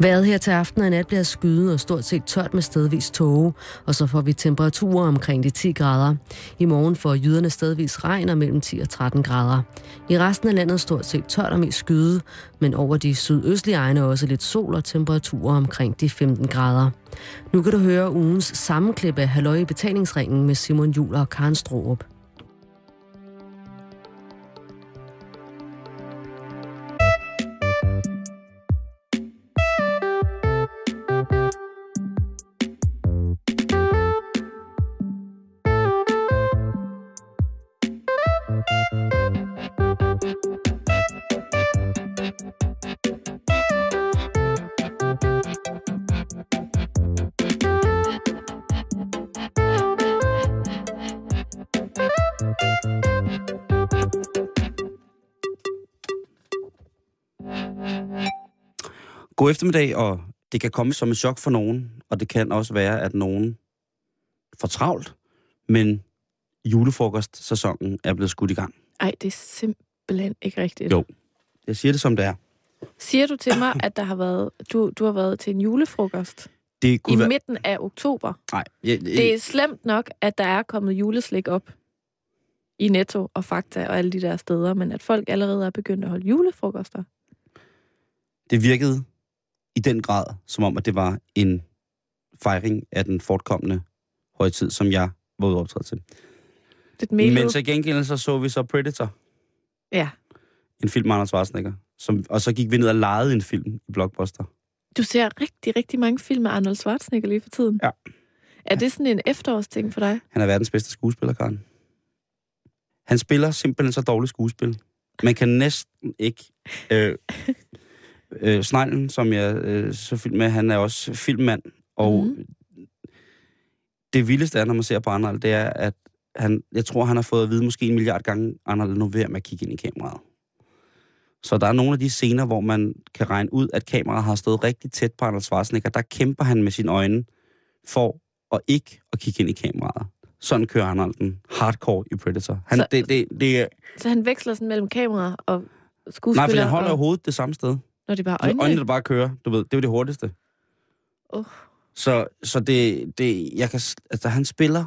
Vejret her til aften og nat bliver skyet og stort set tørt med stedvis tåge, og så får vi temperaturer omkring de 10 grader. I morgen får jyderne stedvis regn og mellem 10 og 13 grader. I resten af landet stort set tørt og mest skyde, men over de sydøstlige egne også lidt sol og temperaturer omkring de 15 grader. Nu kan du høre ugens sammenklip af Halløj i betalingsringen med Simon Jul og Karen Strohrup. God eftermiddag, og det kan komme som et chok for nogen, og det kan også være, at nogen får travlt, men julefrokostsæsonen er blevet skudt i gang. Ej, det er simpelthen ikke rigtigt. Jo. Jeg siger det som det er. Siger du til mig, at der har været, du, du har været til en julefrokost Det i kunne være... midten af oktober? Nej, jeg, Det er slemt nok, at der er kommet juleslik op i Netto og Fakta og alle de der steder, men at folk allerede er begyndt at holde julefrokoster. det virkede i den grad, som om, at det var en fejring af den fortkommende højtid, som jeg var ude optræde til. Mega. Men til gengæld så så vi så Predator, Ja. en film med Anders Schwarzenegger, som, og så gik vi ned og legede en film i Blockbuster. Du ser rigtig, rigtig mange film med Arnold Schwarzenegger lige for tiden. Ja. Er det sådan en efterårsting for dig? Han er verdens bedste skuespiller, Karen. Han spiller simpelthen så dårligt skuespil. Man kan næsten ikke... Øh, øh, Sneglen, som jeg øh, så film med, han er også filmmand. Og mm. det vildeste er, når man ser på Arnold, det er, at han, jeg tror, han har fået at vide måske en milliard gange, Arnold, nu ved med at kigge ind i kameraet. Så der er nogle af de scener, hvor man kan regne ud, at kameraet har stået rigtig tæt på Arnold Schwarzenegger. Der kæmper han med sine øjne for at ikke at kigge ind i kameraet. Sådan kører Arnold den hardcore i Predator. Han, Så- det, det, det, Så han veksler sådan mellem kamera og skuespiller? nej, for han holder og, hovedet det samme sted. Når det er bare Øjnene, øjnene? øjnene der bare kører, du ved, det er jo det hurtigste. Uh. Så, så det, det, jeg kan, altså, han spiller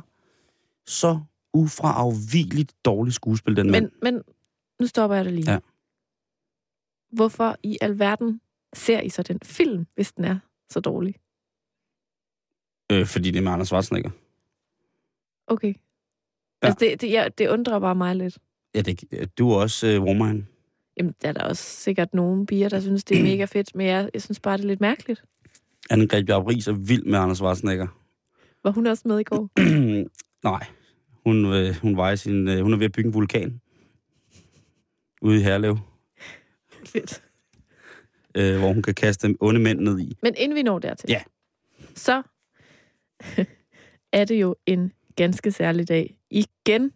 så ufraafvigeligt dårligt skuespil, den mand. Men, men nu stopper jeg dig lige. Ja. Hvorfor i alverden ser I så den film, hvis den er så dårlig? Øh, fordi det er med Anders Schwarzenegger. Okay. Ja. Altså, det, det, ja, det undrer bare mig lidt. Ja, det, du er også øh, woman. Jamen, der er der også sikkert nogle piger, der synes, det er mega fedt, men jeg, jeg synes bare, det er lidt mærkeligt. Anne-Grethe Bjarup Ries er vild med Anders Schwarzenegger. Var hun også med i går? Nej, hun, øh, hun, var i sin, øh, hun er ved at bygge en vulkan. Ude i Herlev, fedt. øh, hvor hun kan kaste onde mænd ned i. Men inden vi når dertil, Ja. så er det jo en ganske særlig dag. Igen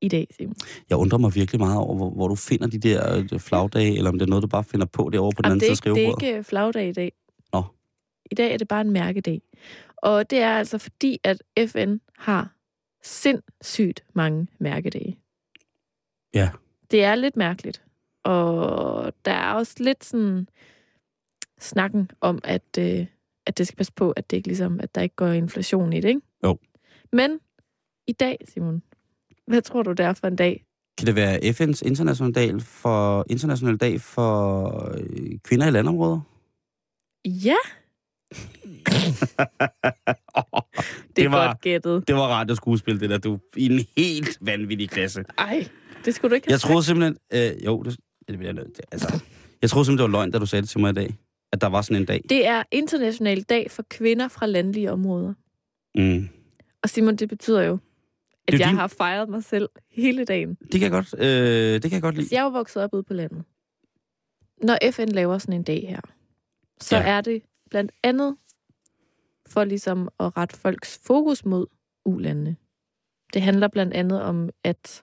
i dag, Simon. Jeg undrer mig virkelig meget over, hvor, hvor du finder de der øh, flagdage, eller om det er noget, du bare finder på derovre på den Jamen, anden side af ikke, det er skrivebordet. ikke flagdag i dag. Nå. I dag er det bare en mærkedag. Og det er altså fordi, at FN har sindssygt mange mærkedage. Ja. Det er lidt mærkeligt. Og der er også lidt sådan snakken om, at, øh, at det skal passe på, at det ikke ligesom, at der ikke går inflation i det, ikke? Jo. Men i dag, Simon, hvad tror du, det er for en dag? Kan det være FN's internationale dag for, international dag for øh, kvinder i landområder? Ja, det, Det er var- godt gættet. Det var radioskuespil, det der. Du i en helt vanvittig klasse. Ej, det skulle du ikke have Jeg troede simpelthen... Øh, jo, det, det, bliver jeg nødt til. Altså, jeg troede simpelthen, det var løgn, da du sagde det til mig i dag. At der var sådan en dag. Det er international dag for kvinder fra landlige områder. Mm. Og Simon, det betyder jo, at Det jeg din- har fejret mig selv hele dagen. Det kan jeg godt, øh, det kan jeg godt lide. Så jeg er jo vokset op ude på landet. Når FN laver sådan en dag her, så ja. er det blandt andet for ligesom at rette folks fokus mod ulandene. Det handler blandt andet om, at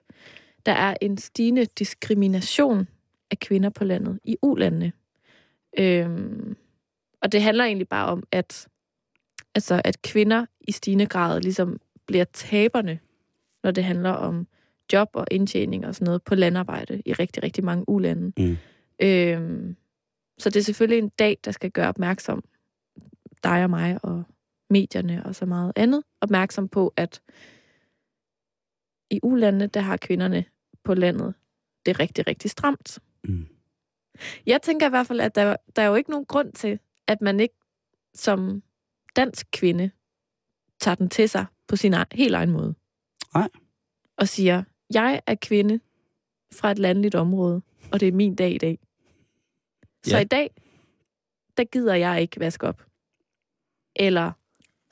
der er en stigende diskrimination af kvinder på landet i ulandene. Øhm, og det handler egentlig bare om, at, altså, at kvinder i stigende grad ligesom bliver taberne, når det handler om job og indtjening og sådan noget på landarbejde i rigtig, rigtig mange ulande. Mm. Øhm, Så det er selvfølgelig en dag, der skal gøre opmærksom, dig og mig og medierne og så meget andet, opmærksom på, at i ulandene, der har kvinderne på landet det rigtig, rigtig stramt. Mm. Jeg tænker i hvert fald, at der, der er jo ikke nogen grund til, at man ikke som dansk kvinde tager den til sig på sin egen, helt egen måde. Nej. Og siger, jeg er kvinde fra et landligt område, og det er min dag i dag. Så Ja. i dag, der gider jeg ikke vaske op. Eller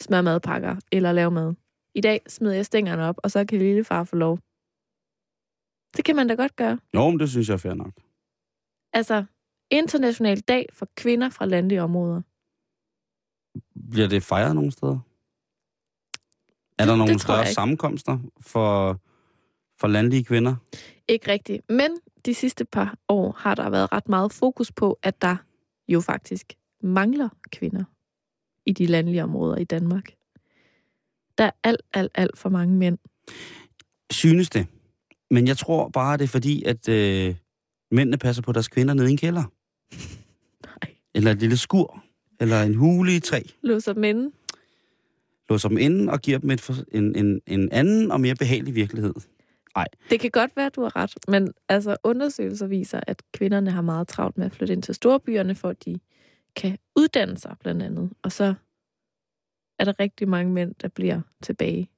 smøre madpakker, eller lave mad. I dag smider jeg stængerne op, og så kan lille far få lov. Det kan man da godt gøre. Jo, men det synes jeg er fair nok. Altså, international dag for kvinder fra landlige områder. Bliver det fejret nogle steder? Er der nogle større sammenkomster for, for landlige kvinder? Ikke rigtigt. Men de sidste par år har der været ret meget fokus på, at der jo faktisk mangler kvinder i de landlige områder i Danmark. Der er alt, alt, alt for mange mænd. Synes det. Men jeg tror bare, det er fordi, at øh, mændene passer på deres kvinder nede i en kælder. Nej. Eller et lille skur. Eller en hule i træ. Låser dem inde. Låser dem inde og giver dem et, en, en, en anden og mere behagelig virkelighed. Nej. Det kan godt være, at du har ret, men altså undersøgelser viser, at kvinderne har meget travlt med at flytte ind til storbyerne, for at de kan uddanne sig blandt andet. Og så er der rigtig mange mænd, der bliver tilbage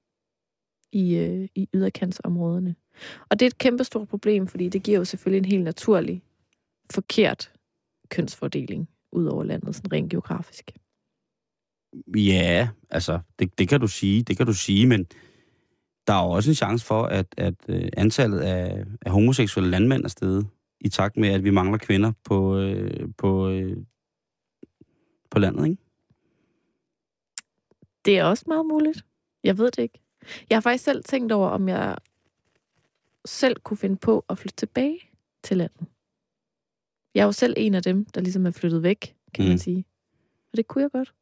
i, øh, i yderkantsområderne. Og det er et kæmpestort problem, fordi det giver jo selvfølgelig en helt naturlig, forkert kønsfordeling ud over landet, sådan rent geografisk. Ja, altså, det, det kan du sige, det kan du sige, men der er jo også en chance for, at, at øh, antallet af, af homoseksuelle landmænd er steget, i takt med, at vi mangler kvinder på, øh, på, øh, på landet, ikke? Det er også meget muligt. Jeg ved det ikke. Jeg har faktisk selv tænkt over, om jeg selv kunne finde på at flytte tilbage til landet. Jeg er jo selv en af dem, der ligesom er flyttet væk, kan mm. man sige. Og det kunne jeg godt.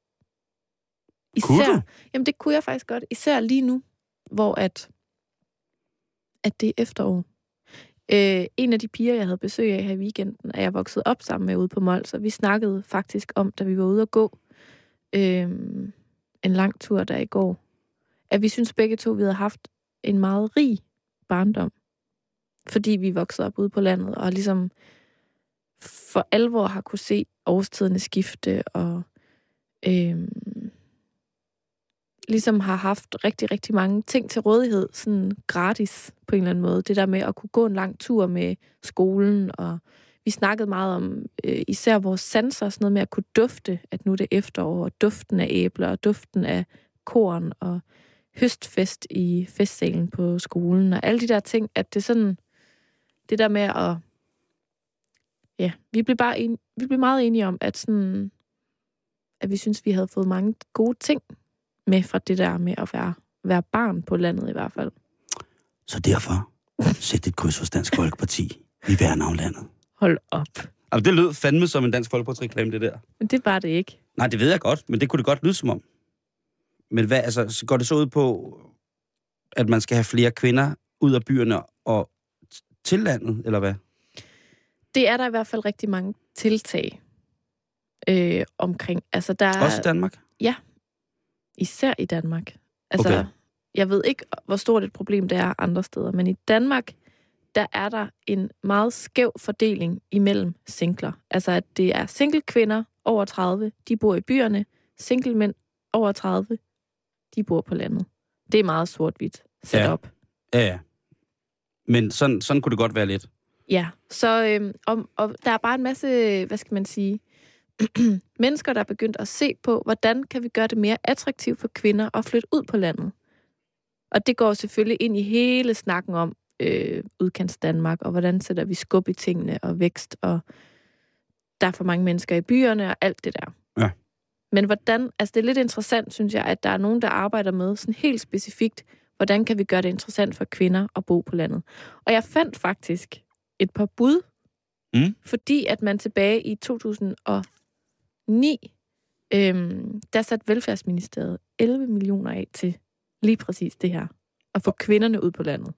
Kunne du? Jamen, det kunne jeg faktisk godt. Især lige nu, hvor at, at det er efterår. Øh, en af de piger, jeg havde besøg af her i weekenden, er jeg vokset op sammen med ude på Mols, og vi snakkede faktisk om, da vi var ude at gå øh, en lang tur der i går, at vi synes begge to, vi havde haft en meget rig barndom. Fordi vi voksede op ude på landet, og ligesom for alvor har kunne se årstiderne skifte, og øhm, ligesom har haft rigtig, rigtig mange ting til rådighed, sådan gratis på en eller anden måde. Det der med at kunne gå en lang tur med skolen, og vi snakkede meget om øh, især vores sanser, sådan noget med at kunne dufte, at nu er det efterår, og duften af æbler, og duften af korn, og høstfest i festsalen på skolen, og alle de der ting, at det sådan, det der med at, ja, vi blev bare en, vi blev meget enige om, at sådan, at vi synes, vi havde fået mange gode ting med fra det der med at være, være barn på landet i hvert fald. Så derfor, sæt et kryds hos Dansk Folkeparti. Vi værner om landet. Hold op. Altså, det lød fandme som en Dansk Folkeparti-reklame, det der. Men det var det ikke. Nej, det ved jeg godt, men det kunne det godt lyde som om. Men hvad, altså, så går det så ud på, at man skal have flere kvinder ud af byerne og til landet, eller hvad? Det er der i hvert fald rigtig mange tiltag øh, omkring. Altså, der er, Også i Danmark? Især i Danmark. Altså, Okay. jeg ved ikke, hvor stort et problem det er andre steder, men i Danmark, der er der en meget skæv fordeling imellem singler. Altså, at det er single kvinder over 30, de bor i byerne. Single mænd over 30, de bor på landet. Det er meget sort-hvidt sat Ja. op. Ja, ja. Men sådan, sådan kunne det godt være lidt. Ja, så øhm, og, og der er bare en masse, hvad skal man sige, mennesker, der er begyndt at se på, hvordan kan vi gøre det mere attraktivt for kvinder at flytte ud på landet. Og det går selvfølgelig ind i hele snakken om øh, udkants Danmark, og hvordan sætter vi skub i tingene og vækst, og der er for mange mennesker i byerne og alt det der. Ja. Men hvordan, altså det er lidt interessant, synes jeg, at der er nogen, der arbejder med sådan helt specifikt, hvordan kan vi gøre det interessant for kvinder at bo på landet. Og jeg fandt faktisk et par bud, Mm. fordi at man tilbage i 2009, øhm, der satte Velfærdsministeriet 11 millioner af til lige præcis det her. At få kvinderne ud på landet.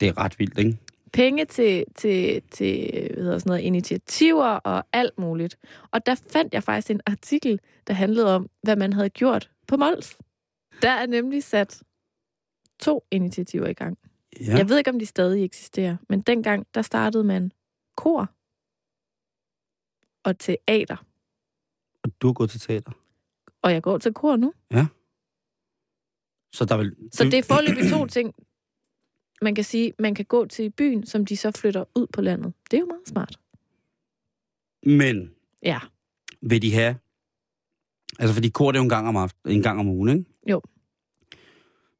Det er ret vildt, ikke? penge til, til, til hvad hedder sådan noget, initiativer og alt muligt. Og der fandt jeg faktisk en artikel, der handlede om, hvad man havde gjort på Mols. Der er nemlig sat to initiativer i gang. Ja. Jeg ved ikke, om de stadig eksisterer, men dengang, der startede man kor og teater. Og du har gået til teater. Og jeg går til kor nu. Så der vil... Så det er forløbig to ting. Man kan sige, man kan gå til byen, som de så flytter ud på landet. Det er jo meget smart. Men Ja. vil de have... Altså, fordi kor det er jo en gang om, aften, en gang om ugen, ikke? Jo.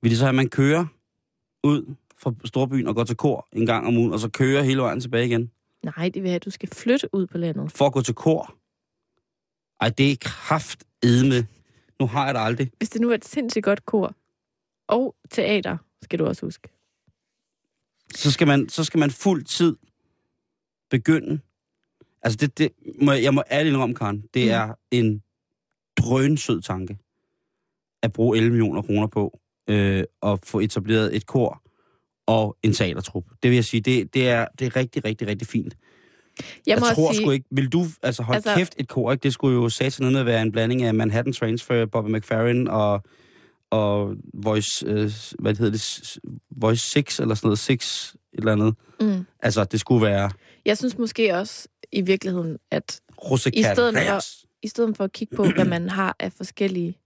Vil de så have, at man kører ud fra Storbyen og går til kor en gang om ugen, og så kører hele vejen tilbage igen? Nej, det vil have, at du skal flytte ud på landet. For at gå til kor? Ej, det er kraft edme. Nu har jeg det aldrig. Hvis det nu er et sindssygt godt kor og teater, skal du også huske. Så skal man, så skal man fuld tid begynde. Altså, det, det må, jeg må ærligt indrømme, Karen, det Mm. er en drønsød tanke at bruge 11 millioner kroner på øh, at få etableret et kor og en teatertrup. Det vil jeg sige, det, det, er, det er rigtig, rigtig, rigtig fint. Jeg, må jeg tror sige, sgu ikke, vil du, altså hold Altså- kæft et kor, ikke? Det skulle jo satan noget med at være en blanding af Manhattan Transfer, Bobby McFerrin og, og Voice, øh, hvad hedder det, Voice 6 eller sådan noget, 6 et eller andet. mm, Altså, det skulle være jeg synes måske også i virkeligheden, at Rose I stedet for- i stedet for at kigge på, hvad man har af forskellige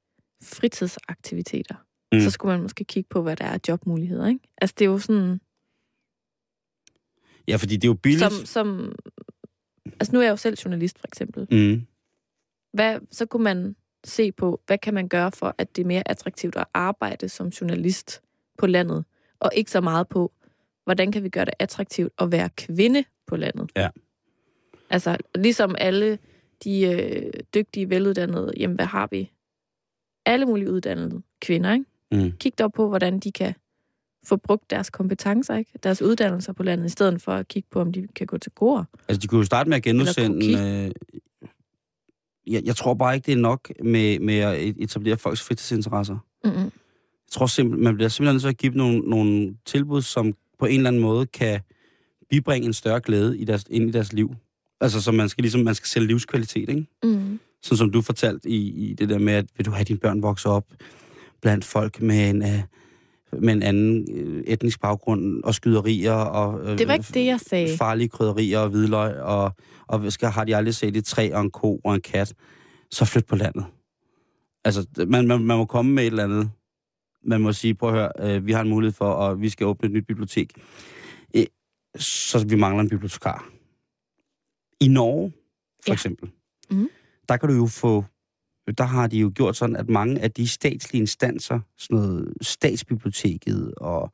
fritidsaktiviteter, Mm. så skulle man måske kigge på, hvad der er jobmuligheder. Ikke? Altså det er jo sådan, Ja, fordi det er jo billigt. som, som... Altså nu er jeg jo selv journalist, for eksempel. Mm. Hvad, så kunne man se på, hvad kan man gøre for, at det er mere attraktivt at arbejde som journalist på landet, og ikke så meget på, hvordan kan vi gøre det attraktivt at være kvinde på landet. Ja. Altså, ligesom alle de øh, dygtige, veluddannede, jamen hvad har vi? Alle mulige uddannede kvinder, ikke? Mm. Kig dog på, hvordan de kan få brugt deres kompetencer, ikke? deres uddannelser på landet, i stedet for at kigge på, om de kan gå til kor. Altså, de kunne jo starte med at genudsende... Øh, jeg, jeg tror bare ikke, det er nok med, med at etablere folks fritidsinteresser. Mm-mm. Jeg tror simpelthen, man bliver simpelthen nødt til at give dem nogle, nogle tilbud, som på en eller anden måde kan bibringe en større glæde i deres, ind i deres liv. Altså, så man skal ligesom, man skal sælge livskvalitet, ikke? Mm. Sådan som du fortalte i, i det der med, at vil du have dine børn vokse op blandt folk med en, øh, med en anden øh, etnisk baggrund og skyderier og øh, Det var ikke det, jeg sagde. farlige krydderier og hvidløg, og, og skal, har de aldrig set et træ og en ko og en kat, så flyt på landet. Altså, man, man, man må komme med et eller andet. Man må sige, prøv at høre, øh, vi har en mulighed for, og vi skal åbne et nyt bibliotek. Øh, så vi mangler en bibliotekar. I Norge, for Ja. eksempel, Mhm. der kan du jo få der har de jo gjort sådan, at mange af de statslige instanser, sådan noget statsbiblioteket og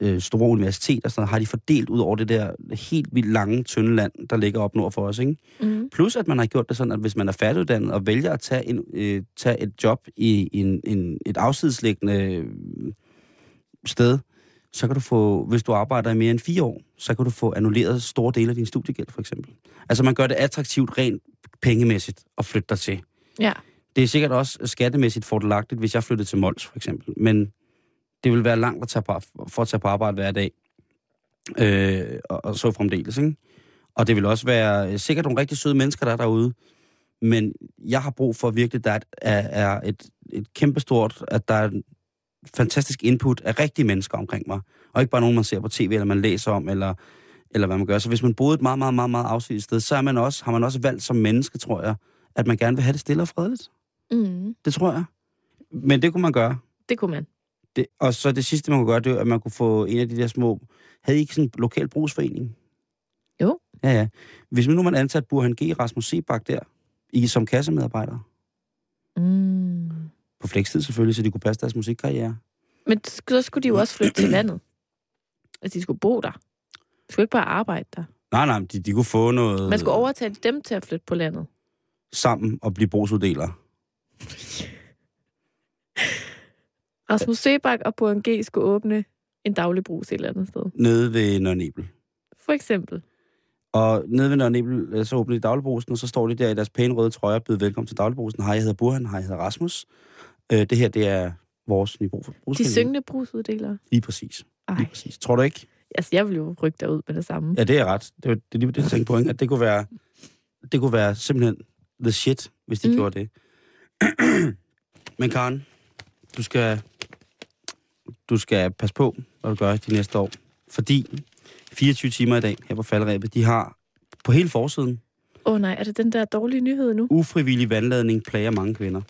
øh, store universiteter, sådan noget, har de fordelt ud over det der helt vildt lange, tynde land, der ligger op nord for os. Ikke? Mm. Plus at man har gjort det sådan, at hvis man er færdiguddannet og vælger at tage, en, øh, tage et job i en, en, et afsidesliggende øh, sted, så kan du få, hvis du arbejder i mere end fire år, så kan du få annulleret store dele af din studiegæld, for eksempel. Altså man gør det attraktivt rent pengemæssigt at flytte dig til. Ja. Det er sikkert også skattemæssigt fordelagtigt, hvis jeg flyttede til Mols, for eksempel. Men det vil være langt at tage på, for at tage på arbejde hver dag. Øh, og, og så fremdeles, ikke? Og det vil også være sikkert nogle rigtig søde mennesker, der er derude. Men jeg har brug for virkelig, der er, er, et, et kæmpestort, at der er fantastisk input af rigtige mennesker omkring mig. Og ikke bare nogen, man ser på tv, eller man læser om, eller, eller hvad man gør. Så hvis man boede et meget, meget, meget, meget afsides sted, så er man også, har man også valgt som menneske, tror jeg, at man gerne vil have det stille og fredeligt. Mm. Det tror jeg. Men det kunne man gøre. Det kunne man. Det, og så det sidste, man kunne gøre, det var, at man kunne få en af de der små... Havde I ikke sådan en lokal brugsforening? Jo. Ja, ja. Hvis nu man ansat Burhan G. Rasmus Sebak der, I som kassemedarbejder, Mm. på flekstid selvfølgelig, så de kunne passe deres musikkarriere. Men så skulle de jo også flytte til landet. Altså, de skulle bo der. De skulle ikke bare arbejde der. Nej, nej, de, de kunne få noget Man skulle overtale dem til at flytte på landet. sammen og blive brugsuddelere. Rasmus Sebak og Burhan G. skulle åbne en daglig brus et eller andet sted. Nede ved Nørre Nebel. For eksempel. Og nede ved Nørre Nebel, øh, så åbner de dagligbrusen, og så står de der i deres pæne røde trøjer, byder velkommen til dagligbrusen. Hej, jeg hedder Burhan, hej, jeg hedder Rasmus. Øh, det her, det er vores nye brug De syngende brusuddelere. Lige præcis. Ej. Lige præcis. Tror du ikke? Altså, jeg vil jo rykke derud med det samme. Ja, det er ret. Det er, det er lige det, jeg tænkte på, ikke? at det kunne være, det kunne være simpelthen the shit, hvis de. Mm. gjorde det. Men Karen, du skal, du skal passe på, hvad du gør de næste år. Fordi 24 timer i dag her på faldrebet, de har på hele forsiden, Åh oh, nej, er det den der dårlige nyhed nu? ufrivillig vandladning plager mange kvinder.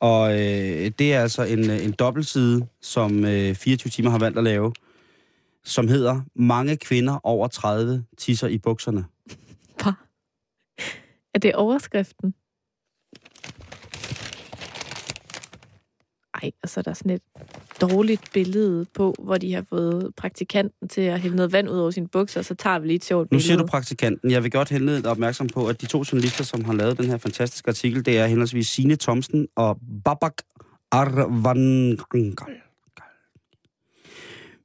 Og øh, det er altså en, øh, en dobbeltside, som øh, 24 timer har valgt at lave, som hedder Mange kvinder over 30 tisser i bukserne. Bare. Er det overskriften? Ej, og så er der sådan et dårligt billede på, hvor de har fået praktikanten til at hælde noget vand ud over sine bukser, og så tager vi lige et sjovt Nu billede. siger du praktikanten. Jeg vil godt henlede opmærksom på, at de to journalister, som har lavet den her fantastiske artikel, det er henholdsvis Signe Thomsen og Babak Arvangal.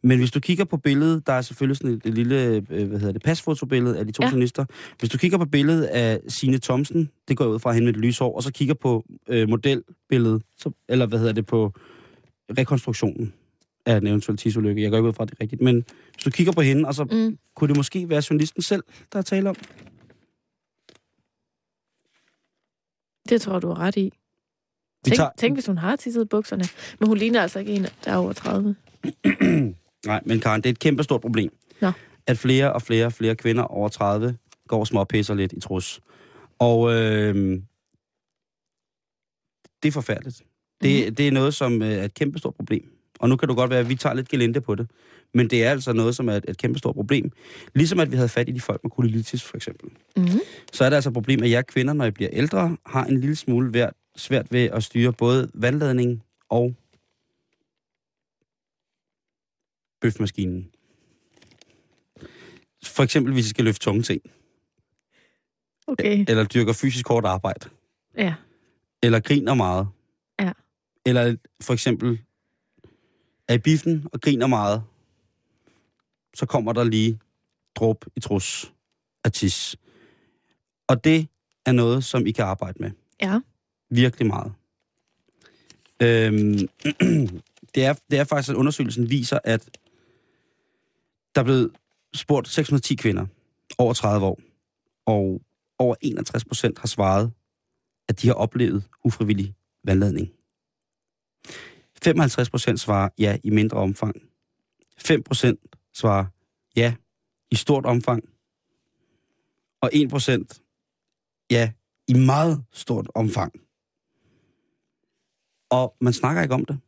Men hvis du kigger på billedet, der er selvfølgelig sådan et, et lille, øh, hvad hedder det, pasfotobillede af de to Ja. journalister. Hvis du kigger på billedet af Signe Thomsen, det går ud fra hende med et lyshår, og så kigger på øh, modelbilledet, så, eller hvad hedder det, på rekonstruktionen af en eventuel tisulykke. Jeg går ikke ud fra, det er rigtigt. Men hvis du kigger på hende, og så Mm. kunne det måske være journalisten selv, der er tale om? Det tror du har ret i. Tænk, tager- tænk, hvis hun har tisset bukserne. Men hun ligner altså ikke en, der er over 30. Nej, men Karen, det er et kæmpe stort problem. Nå. At flere og flere og flere kvinder over 30 går og småpisser lidt i trus. Og øh, det er forfærdeligt. Det, mm. det er noget, som øh, er et kæmpe stort problem. Og nu kan du godt være, at vi tager lidt gelinde på det. Men det er altså noget, som er et, et kæmpe stort problem. Ligesom at vi havde fat i de folk med kolilitis, for eksempel. Mm. Så er det altså et problem, at jer kvinder, når I bliver ældre, har en lille smule værd, svært ved at styre både vandladning og bøfmaskinen. For eksempel, hvis I skal løfte tunge ting, Okay. eller dyrker fysisk hårdt arbejde, Ja. eller griner meget. Ja. Eller for eksempel er i biffen og griner meget, så kommer der lige dråb i trus af tis. Og det er noget, som I kan arbejde med. Ja. Virkelig meget. Øhm, det, er, det er faktisk, at undersøgelsen viser, at der er blevet spurgt 610 kvinder over 30 år, og over 61 procent har svaret, at de har oplevet ufrivillig vandladning. 55 procent svarer ja i mindre omfang. 5 procent svarer ja i stort omfang. Og 1 procent ja i meget stort omfang. Og man snakker ikke om det.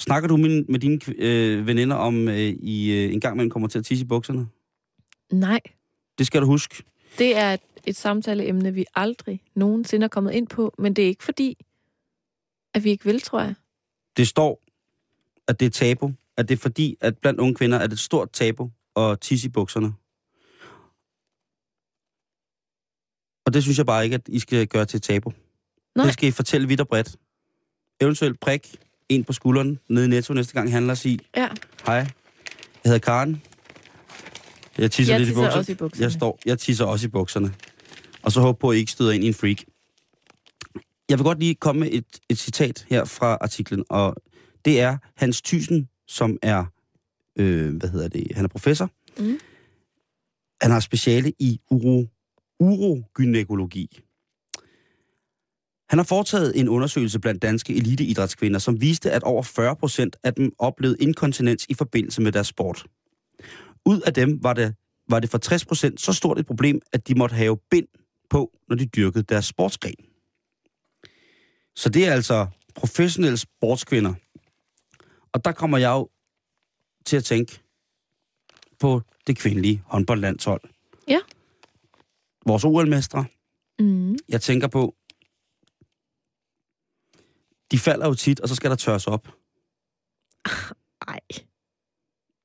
Snakker du med, med dine øh, veninder om, øh, I øh, en gang imellem kommer til at tisse i bukserne? Nej. Det skal du huske. Det er et, et samtaleemne, vi aldrig nogensinde er kommet ind på, men det er ikke fordi, at vi ikke vil, tror jeg. Det står, at det er tabu. At det er fordi, at blandt unge kvinder er det et stort tabu at tisse i bukserne. Og det synes jeg bare ikke, at I skal gøre til tabu. Nej. Det skal I fortælle vidt og bredt. Eventuelt prik en på skulderen nede i Netto næste gang I handler og sige, Ja, hej, jeg hedder Karen. Jeg tisser jeg lidt i tisser bukserne. også i bukserne. Jeg står, jeg tisser også i bukserne. Og så håber på, at I ikke støder ind i en freak. Jeg vil godt lige komme med et, et citat her fra artiklen, og det er Hans Thyssen, som er, øh, hvad hedder det, han er professor. Mm. Han har speciale i uro, urogynækologi. Han har foretaget en undersøgelse blandt danske eliteidrætskvinder, som viste, at over 40 procent af dem oplevede inkontinens i forbindelse med deres sport. Ud af dem var det, var det for 60 procent så stort et problem, at de måtte have bind på, når de dyrkede deres sportsgren. Så det er altså professionelle sportskvinder. Og der kommer jeg jo til at tænke på det kvindelige håndboldlandshold. Ja. Vores OL-mestre. Mm. Jeg tænker på, de falder jo tit, og så skal der tørres op. Ej.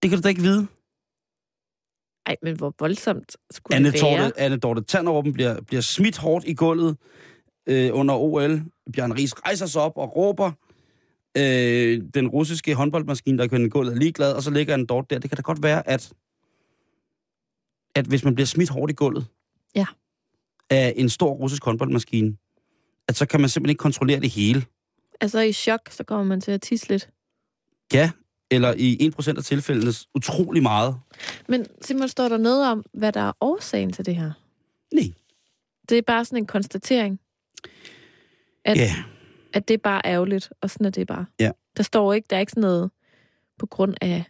Det kan du da ikke vide. Ej, men hvor voldsomt skulle Anne det være? Dorte, Anne Dorte Tanderupen bliver, bliver smidt hårdt i gulvet øh, under OL. Bjørn Ries rejser sig op og råber. Øh, den russiske håndboldmaskine, der kører i gulvet, er ligeglad, og så ligger Anne Dorte der. Det kan da godt være, at, at hvis man bliver smidt hårdt i gulvet Ja. af en stor russisk håndboldmaskine, at så kan man simpelthen ikke kontrollere det hele. Altså i chok, så kommer man til at tisse lidt. Ja, eller i 1% af tilfældene utrolig meget. Men Simon, står der noget om, hvad der er årsagen til det her? Nej. Det er bare sådan en konstatering, at, Ja, at det er bare ærgerligt, og sådan er det bare. Ja. Der står ikke, der er ikke sådan noget på grund af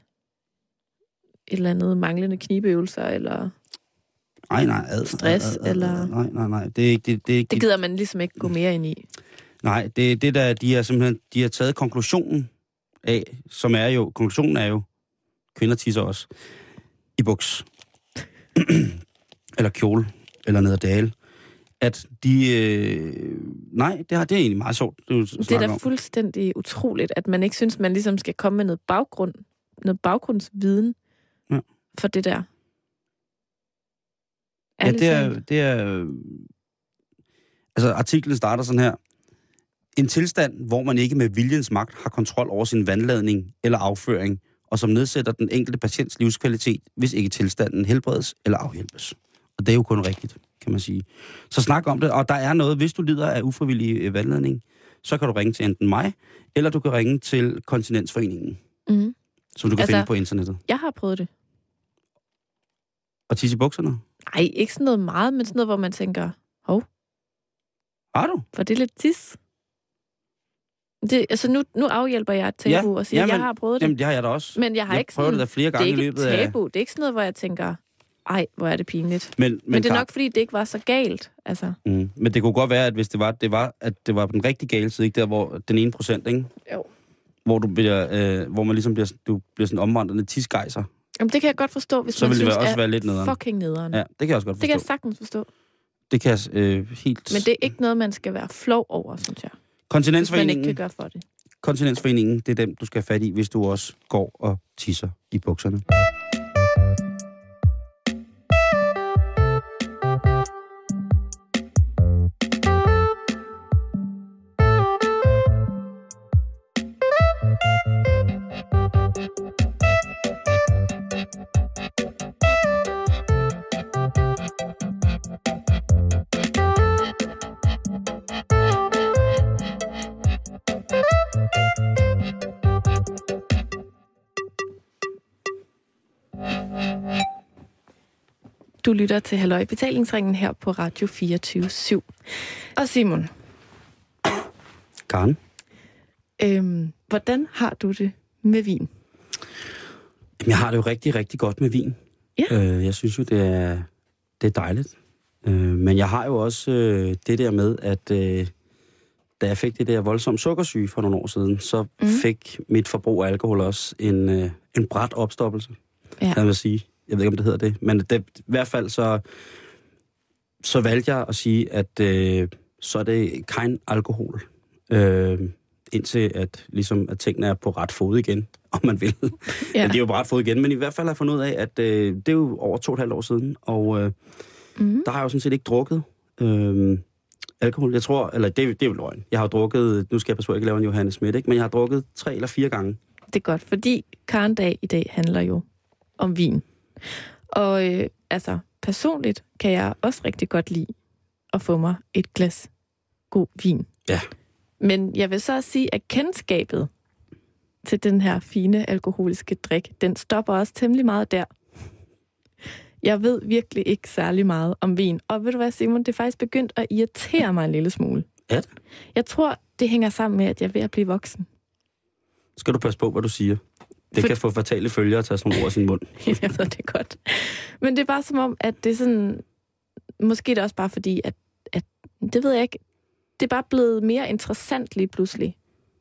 et eller andet manglende knibeøvelser, eller nej, nej. Ad, Stress, eller- Nej, nej, nej. Det er ikke det. det, er ikke det gider man ligesom ikke gå mere ind i. Nej, det er det, der de har simpelthen de har taget konklusionen af, som er jo, konklusionen er jo, kvinder tisser også, i buks. eller kjole, eller nederdale. At de, øh, nej, det, har, det er egentlig meget sjovt. Det, er, Det er da fuldstændig utroligt, at man ikke synes, man ligesom skal komme med noget baggrund, noget baggrundsviden Ja. for det der. Ja, Ærligt det er, det er... øh, Altså, artiklen starter sådan her. En tilstand, hvor man ikke med viljens magt har kontrol over sin vandladning eller afføring, og som nedsætter den enkelte patients livskvalitet, hvis ikke tilstanden helbredes eller afhjælpes. Og det er jo kun rigtigt, kan man sige. Så snak om det, og der er noget, hvis du lider af ufrivillig øh, vandladning, så kan du ringe til enten mig, eller du kan ringe til Kontinensforeningen, Mm. som du kan Altså- finde på internettet. Jeg har prøvet det. Og tisse i bukserne. Nej, ikke sådan noget meget, men sådan noget, hvor man tænker, hov, Har du? var det lidt tis? Det, altså nu, nu afhjælper jeg et tabu Ja, og siger, ja, at jeg har prøvet det. Jamen, det har jeg da også. men jeg har jeg ikke prøvede sådan, det da flere det er gange i ikke løbet et af... tabu. Det er ikke sådan noget, hvor jeg tænker, ej, hvor er det pinligt. Men, men, Men det er Kar- nok, fordi det ikke var så galt. Altså, Mm. Men det kunne godt være, at hvis det var, det var, at det var den rigtige gale side, ikke der, hvor den ene procent, ikke? Jo. Hvor, du bliver, øh, hvor man ligesom bliver, du bliver sådan omvandrende tidsgejser. Jamen, det kan jeg godt forstå, hvis Så man vil det synes, være, også være lidt nederen. fucking nederen. Ja, det kan jeg også godt Det kan jeg forstå. sagtens forstå. Det kan jeg øh, helt... Men det er ikke noget, man skal være flov over, synes jeg. Hvis man ikke Kontinensforeningen, kan gøre for det. Kontinensforeningen, det er dem, du skal have fat i, hvis du også går og tisser i bukserne. Lytter til Halløj Betalingsringen her på Radio 24 /7. Og Simon, Karen? øhm, hvordan har du det med vin? Jeg har det jo rigtig, rigtig godt med vin. Ja. Øh, jeg synes jo, det er, det er dejligt. Øh, men jeg har jo også øh, det der med, at øh, da jeg fik det der voldsomme sukkersyge for nogle år siden, så mm. fik mit forbrug af alkohol også en, øh, en bræt opstoppelse. Ja. Lad mig sige. Jeg ved ikke, om det hedder det. Men det, i hvert fald så, så valgte jeg at sige, at øh, så er det kein alkohol. Øh, indtil at, ligesom, at tingene er på ret fod igen, om man vil. Ja. Men de er jo på ret fod igen, men i hvert fald har jeg fundet ud af, at øh, det er jo over to og et halvt år siden, og øh, Mm. der har jeg jo sådan set ikke drukket øh, alkohol. Jeg tror, eller det, det er jo løgn. Jeg har drukket, nu skal jeg passe på, at jeg ikke lave en Johannes Schmidt, ikke? men jeg har drukket tre eller fire gange. Det er godt, fordi Karen Dag i dag handler jo om vin. Og øh, altså, personligt kan jeg også rigtig godt lide at få mig et glas god vin. Ja. Men jeg vil så også sige, at kendskabet til den her fine alkoholiske drik, den stopper også temmelig meget der. Jeg ved virkelig ikke særlig meget om vin. Og ved du hvad, Simon, det er faktisk begyndt at irritere mig en lille smule. Det? Jeg tror, det hænger sammen med, at jeg er ved at blive voksen. Skal du passe på, hvad du siger. Det For- kan få fatale følger at tage sådan ord i sin mund. jeg ved det godt. Men det er bare som om, at det er sådan... Måske er det også bare fordi, at, at... Det ved jeg ikke. Det er bare blevet mere interessant lige pludselig.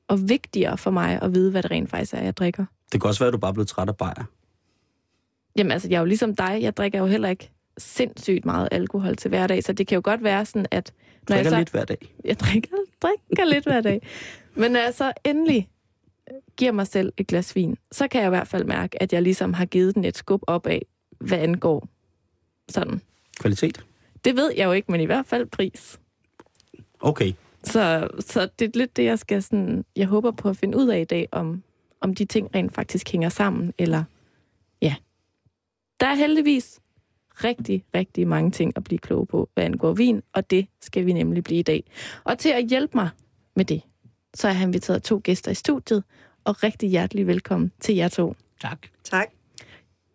Og vigtigere for mig at vide, hvad det rent faktisk er, jeg drikker. Det kan også være, at du bare er blevet træt af bajer. Jamen altså, jeg er jo ligesom dig. Jeg drikker jo heller ikke sindssygt meget alkohol til hverdag. Så det kan jo godt være sådan, at... Du drikker så... lidt hver dag. Jeg drikker, drikker lidt hver dag. Men når jeg så endelig giver mig selv et glas vin, så kan jeg i hvert fald mærke, at jeg ligesom har givet den et skub opad, hvad angår sådan. Kvalitet. Det ved jeg jo ikke, men i hvert fald pris. Okay. Så, så det er lidt det, jeg skal sådan... Jeg håber på at finde ud af i dag, om, om de ting rent faktisk hænger sammen, eller... Ja. Der er heldigvis rigtig, rigtig mange ting at blive kloge på, hvad angår vin, og det skal vi nemlig blive i dag. Og til at hjælpe mig med det, så har jeg inviteret to gæster i studiet, og rigtig hjertelig velkommen til jer to. Tak. Tak.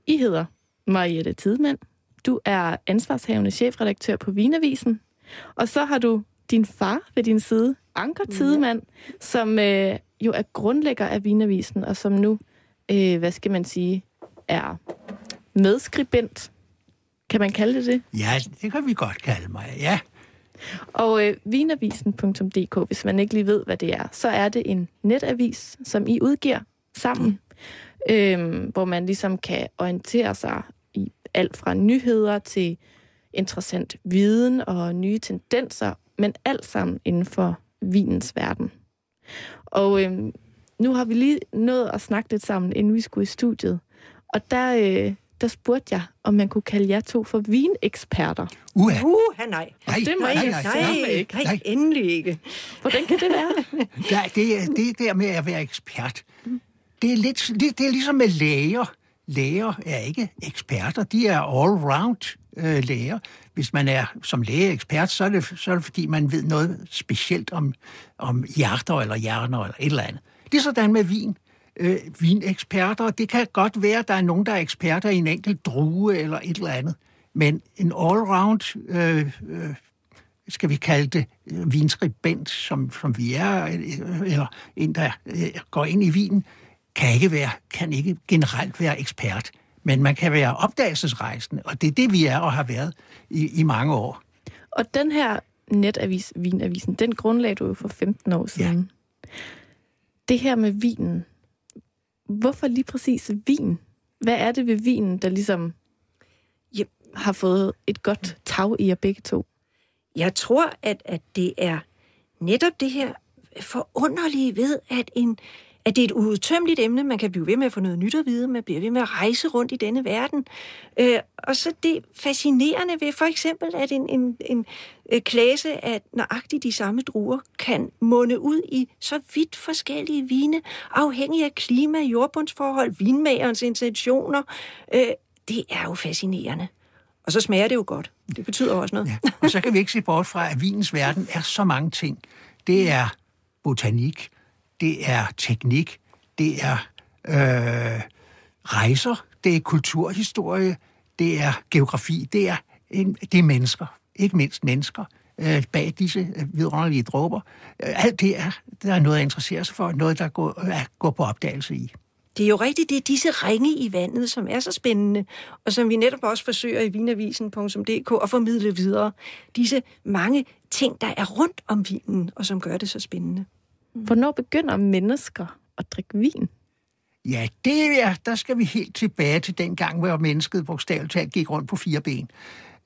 I hedder Mariette Tidemand. Du er ansvarshavende chefredaktør på Vinavisen. Og så har du din far ved din side, Anker Tidemand, ja. som øh, jo er grundlægger af Vinavisen, og som nu, øh, hvad skal man sige, er medskribent. Kan man kalde det det? Ja, det kan vi godt kalde mig, ja. Og øh, vinavisen.dk, hvis man ikke lige ved, hvad det er, så er det en netavis, som I udgiver sammen, øh, hvor man ligesom kan orientere sig i alt fra nyheder til interessant viden og nye tendenser, men alt sammen inden for vinens verden. Og øh, nu har vi lige nået at snakke lidt sammen, inden vi skulle i studiet. Og der, øh, der spurgte jeg, om man kunne kalde jer to for vineksperter. Uha. Uh, nej. Nej, det må nej, jeg nej, sige. Nej, ikke. nej, Nej. endelig ikke. Hvordan kan det være? Der, det, er- det der med at være ekspert, det er, lidt, det, det er ligesom med læger. Læger er ikke eksperter, de er all-round øh, læger. Hvis man er som læge ekspert, så er, det, så er det fordi, man ved noget specielt om, om hjerter eller hjerner eller et eller andet. Det er sådan med vin. Øh, vineksperter, det kan godt være, at der er nogen, der er eksperter i en enkelt drue eller et eller andet. Men en all-round øh, øh, skal vi kalde det, øh, vinskribent, som, som vi er, øh, eller en, der øh, går ind i vinen, kan ikke, være, kan ikke generelt være ekspert. Men man kan være opdagelsesrejsende, og det er det, vi er og har været i, i mange år. Og den her netavis, Vinavisen, den grundlagde du jo for 15 år siden. Ja. Det her med vinen. Hvorfor lige præcis vin? Hvad er det ved vinen, der ligesom Ja. har fået et godt tag i jer begge to? Jeg tror, at, at det er netop det her forunderlige ved, at, en, at det er et udtømmeligt emne. Man kan blive ved med at få noget nyt at vide. Man bliver ved med at rejse rundt i denne verden. Øh, og så det fascinerende ved for eksempel, at en, en, en øh, klasse af nøjagtigt de samme druer kan munde ud i så vidt forskellige vine, afhængig af klima, jordbundsforhold, vinmagerens intentioner. Øh, det er jo fascinerende. Og så smager det jo godt. Det betyder også noget. Ja. Og så kan vi ikke se bort fra, at vinens verden er så mange ting. Det er botanik, det er teknik, det er øh, rejser, det er kulturhistorie, det er geografi, det er, en, det er mennesker, ikke mindst mennesker øh, bag disse øh, vidunderlige dråber. Øh, alt det er, der er noget at interessere sig for, noget, der går, er, går på opdagelse i. Det er jo rigtigt, det er disse ringe i vandet, som er så spændende, og som vi netop også forsøger i vinavisen.dk at formidle videre. Disse mange ting, der er rundt om vinen, og som gør det så spændende. Mm. Hvornår begynder mennesker at drikke vin? Ja, det er, der skal vi helt tilbage til den gang, hvor mennesket bogstaveligt talt gik rundt på fire ben.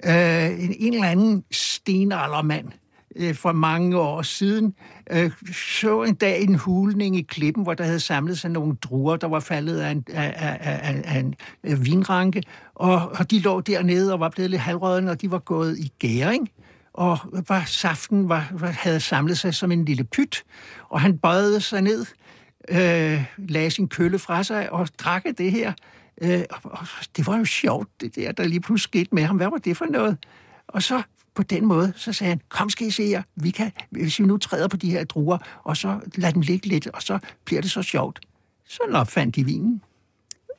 Øh, en, en eller anden stenaldermand øh, for mange år siden øh, så en dag en hulning i klippen, hvor der havde samlet sig nogle druer, der var faldet af en, af, af, af, af en øh, vinranke, og, og de lå dernede og var blevet lidt halvrødne, og de var gået i gæring og var, saften var, var, havde samlet sig som en lille pyt, og han bøjede sig ned, øh, lagde sin kølle fra sig og drak af det her. Øh, og, og det var jo sjovt, det der, der lige pludselig skete med ham. Hvad var det for noget? Og så på den måde, så sagde han, kom skal I se jer, vi kan, hvis vi nu træder på de her druer, og så lader dem ligge lidt, og så bliver det så sjovt. Så opfandt de vinen.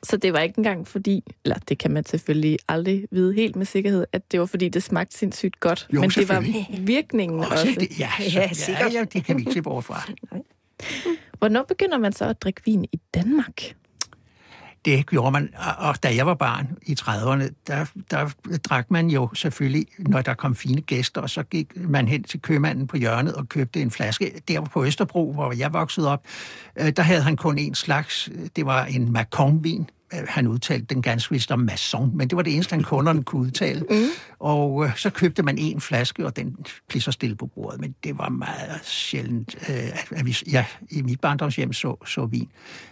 Så det var ikke engang fordi, eller det kan man selvfølgelig aldrig vide helt med sikkerhed, at det var fordi, det smagte sindssygt godt. Jo, men det var virkningen også. Også det, ja, så, Ja, ja, sikkert. ja, det kan vi ikke se bort fra. Hvornår begynder man så at drikke vin i Danmark? Det gjorde man, og- og da jeg var barn i 30'erne, der, der drak man jo selvfølgelig, når der kom fine gæster, og så gik man hen til købmanden på hjørnet og købte en flaske. Der på Østerbro, hvor jeg voksede op, øh, der havde han kun en slags, det var en Macon-vin. Øh, Han udtalte den ganske vist om Masson, men det var det eneste, han kunderne kunne udtale. Mm. Og øh, så købte man en flaske, og den blev så stille på bordet, men det var meget sjældent, øh, at, at vi ja, i mit barndomshjem så, så vin.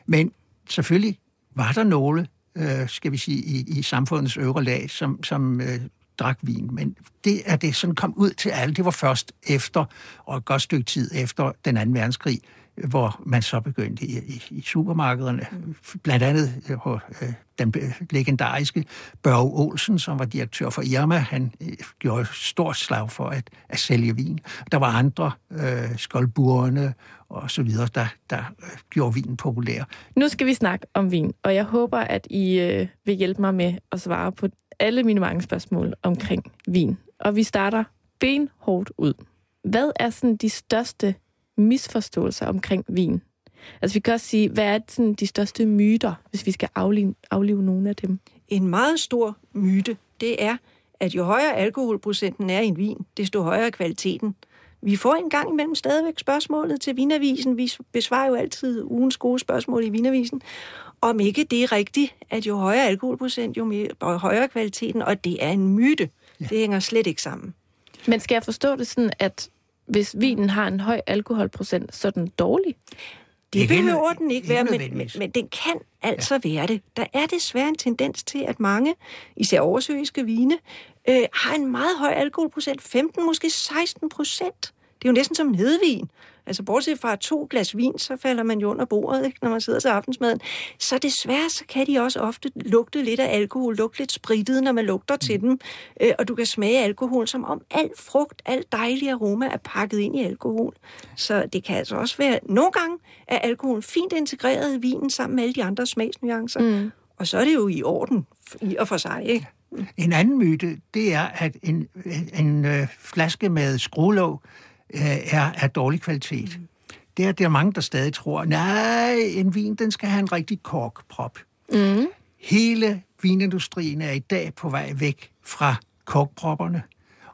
Men selvfølgelig var der nogle, øh, skal vi sige, i, i samfundets øvre lag, som, som øh, drak vin. Men det er det sådan kom ud til alle. Det var først efter, og et godt stykke tid efter den anden verdenskrig, hvor man så begyndte i, i, i supermarkederne, blandt andet øh, på øh, den legendariske Børge Olsen, som var direktør for Irma, han øh, gjorde stort slag for at, at sælge vin. Der var andre, øh, skoldburene og så videre, der, der øh, gjorde vinen populær. Nu skal vi snakke om vin, og jeg håber, at I øh, vil hjælpe mig med at svare på alle mine mange spørgsmål omkring vin. Og vi starter benhårdt ud. Hvad er sådan de største misforståelser omkring vin? Altså vi kan også sige, hvad er sådan de største myter, hvis vi skal aflive, aflive nogle af dem? En meget stor myte, det er, at jo højere alkoholprocenten er i en vin, desto højere kvaliteten. Vi får en gang imellem stadigvæk spørgsmålet til Vinavisen. Vi besvarer jo altid ugens gode spørgsmål i Vinavisen. Om ikke det er rigtigt, at jo højere alkoholprocent, jo mere, højere kvaliteten, og det er en myte. Ja. Det hænger slet ikke sammen. Men skal jeg forstå det sådan, at hvis vinen har en høj alkoholprocent, så er den dårlig? Det behøver den ikke være, men, men, men den kan altså ja. være det. Der er desværre en tendens til, at mange, især oversøiske vine, øh, har en meget høj alkoholprocent. 15, måske 16 procent. Det er jo næsten som nedvin. Altså bortset fra to glas vin, så falder man jo under bordet, ikke, når man sidder til aftensmaden. Så desværre så kan de også ofte lugte lidt af alkohol, lugte lidt spritet, når man lugter mm. til dem. Øh, og du kan smage alkohol, som om al frugt, al dejlig aroma er pakket ind i alkohol. Så det kan altså også være, nogle gange er alkohol fint integreret i vinen sammen med alle de andre smagsnuancer. Mm. Og så er det jo i orden i og for sig, ikke? En anden myte, det er, at en, en, en øh, flaske med skruelåg er af dårlig kvalitet. Mm. Det er der mange, der stadig tror, nej, en vin, den skal have en rigtig korkprop. Mm. Hele vinindustrien er i dag på vej væk fra korkpropperne.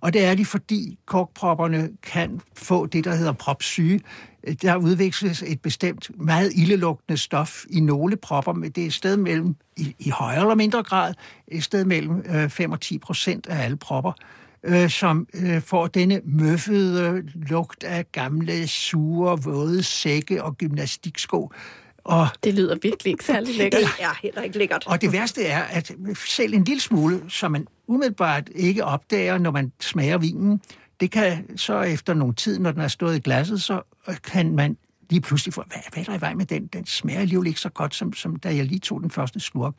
Og det er de, fordi korkpropperne kan få det, der hedder propsyge. Der udvikles et bestemt meget ildelugtende stof i nogle propper, men det er et sted mellem, i, i højere eller mindre grad, et sted mellem øh, 5 og 10 procent af alle propper øh, som øh, får denne møffede lugt af gamle, sure, våde sække og gymnastiksko. Og det lyder virkelig ikke særlig lækkert. det er heller ikke lækkert. Og det værste er, at selv en lille smule, som man umiddelbart ikke opdager, når man smager vinen, det kan så efter nogle tid, når den er stået i glasset, så kan man lige pludselig få, hvad, hvad er der i vej med den? Den smager alligevel ikke så godt, som, som da jeg lige tog den første slurk.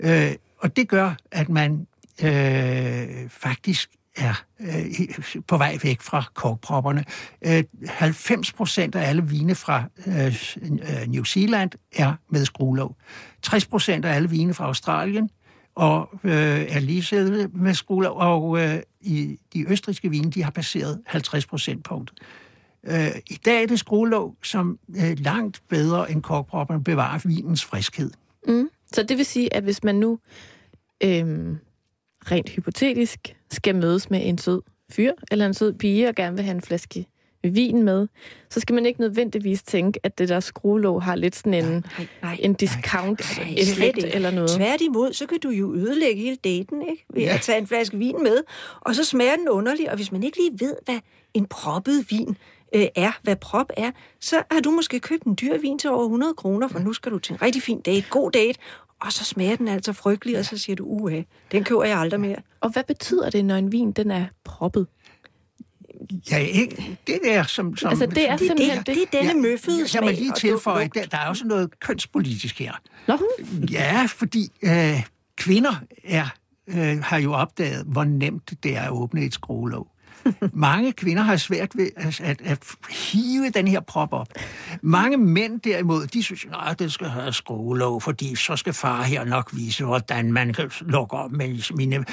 Øh, og det gør, at man øh, faktisk er øh, på vej væk fra korkpropperne. Øh, 90 procent af alle vine fra øh, øh New Zealand er med skruelåg. 60 procent af alle vine fra Australien og øh, er lige med skruelåg, og øh, i de østriske vine, de har passeret 50 procent punkt. Øh, I dag er det skruelåg, som øh, langt bedre end korkpropperne bevarer vinens friskhed. Mm. Så det vil sige, at hvis man nu øh, rent hypotetisk skal mødes med en sød fyr eller en sød pige og gerne vil have en flaske vin med, så skal man ikke nødvendigvis tænke, at det der skruelåg har lidt sådan en, nej, nej, en discount-effekt eller noget. Tværtimod, så kan du jo ødelægge hele daten, ikke? Ved ja. at tage en flaske vin med, og så smager den underlig, og hvis man ikke lige ved, hvad en proppet vin øh, er, hvad prop er, så har du måske købt en dyr vin til over 100 kroner, for nu skal du til en rigtig fin date, god date, og så smager den altså frygtelig, og så siger du, uha, den køber jeg aldrig mere. Og hvad betyder det, når en vin den er proppet? Ja, ikke, det der, som... som altså, det er simpelthen det. Det, det er denne ja, møffede smag. Jeg må lige tilføje, der, der er også noget kønspolitisk her. Nå? Ja, fordi øh, kvinder er, øh, har jo opdaget, hvor nemt det er at åbne et skruelåg. Mange kvinder har svært ved at, at, at hive den her prop op. Mange mænd derimod, de synes, at det skal have skruelåg, fordi så skal far her nok vise, hvordan man kan lukke op, mens mine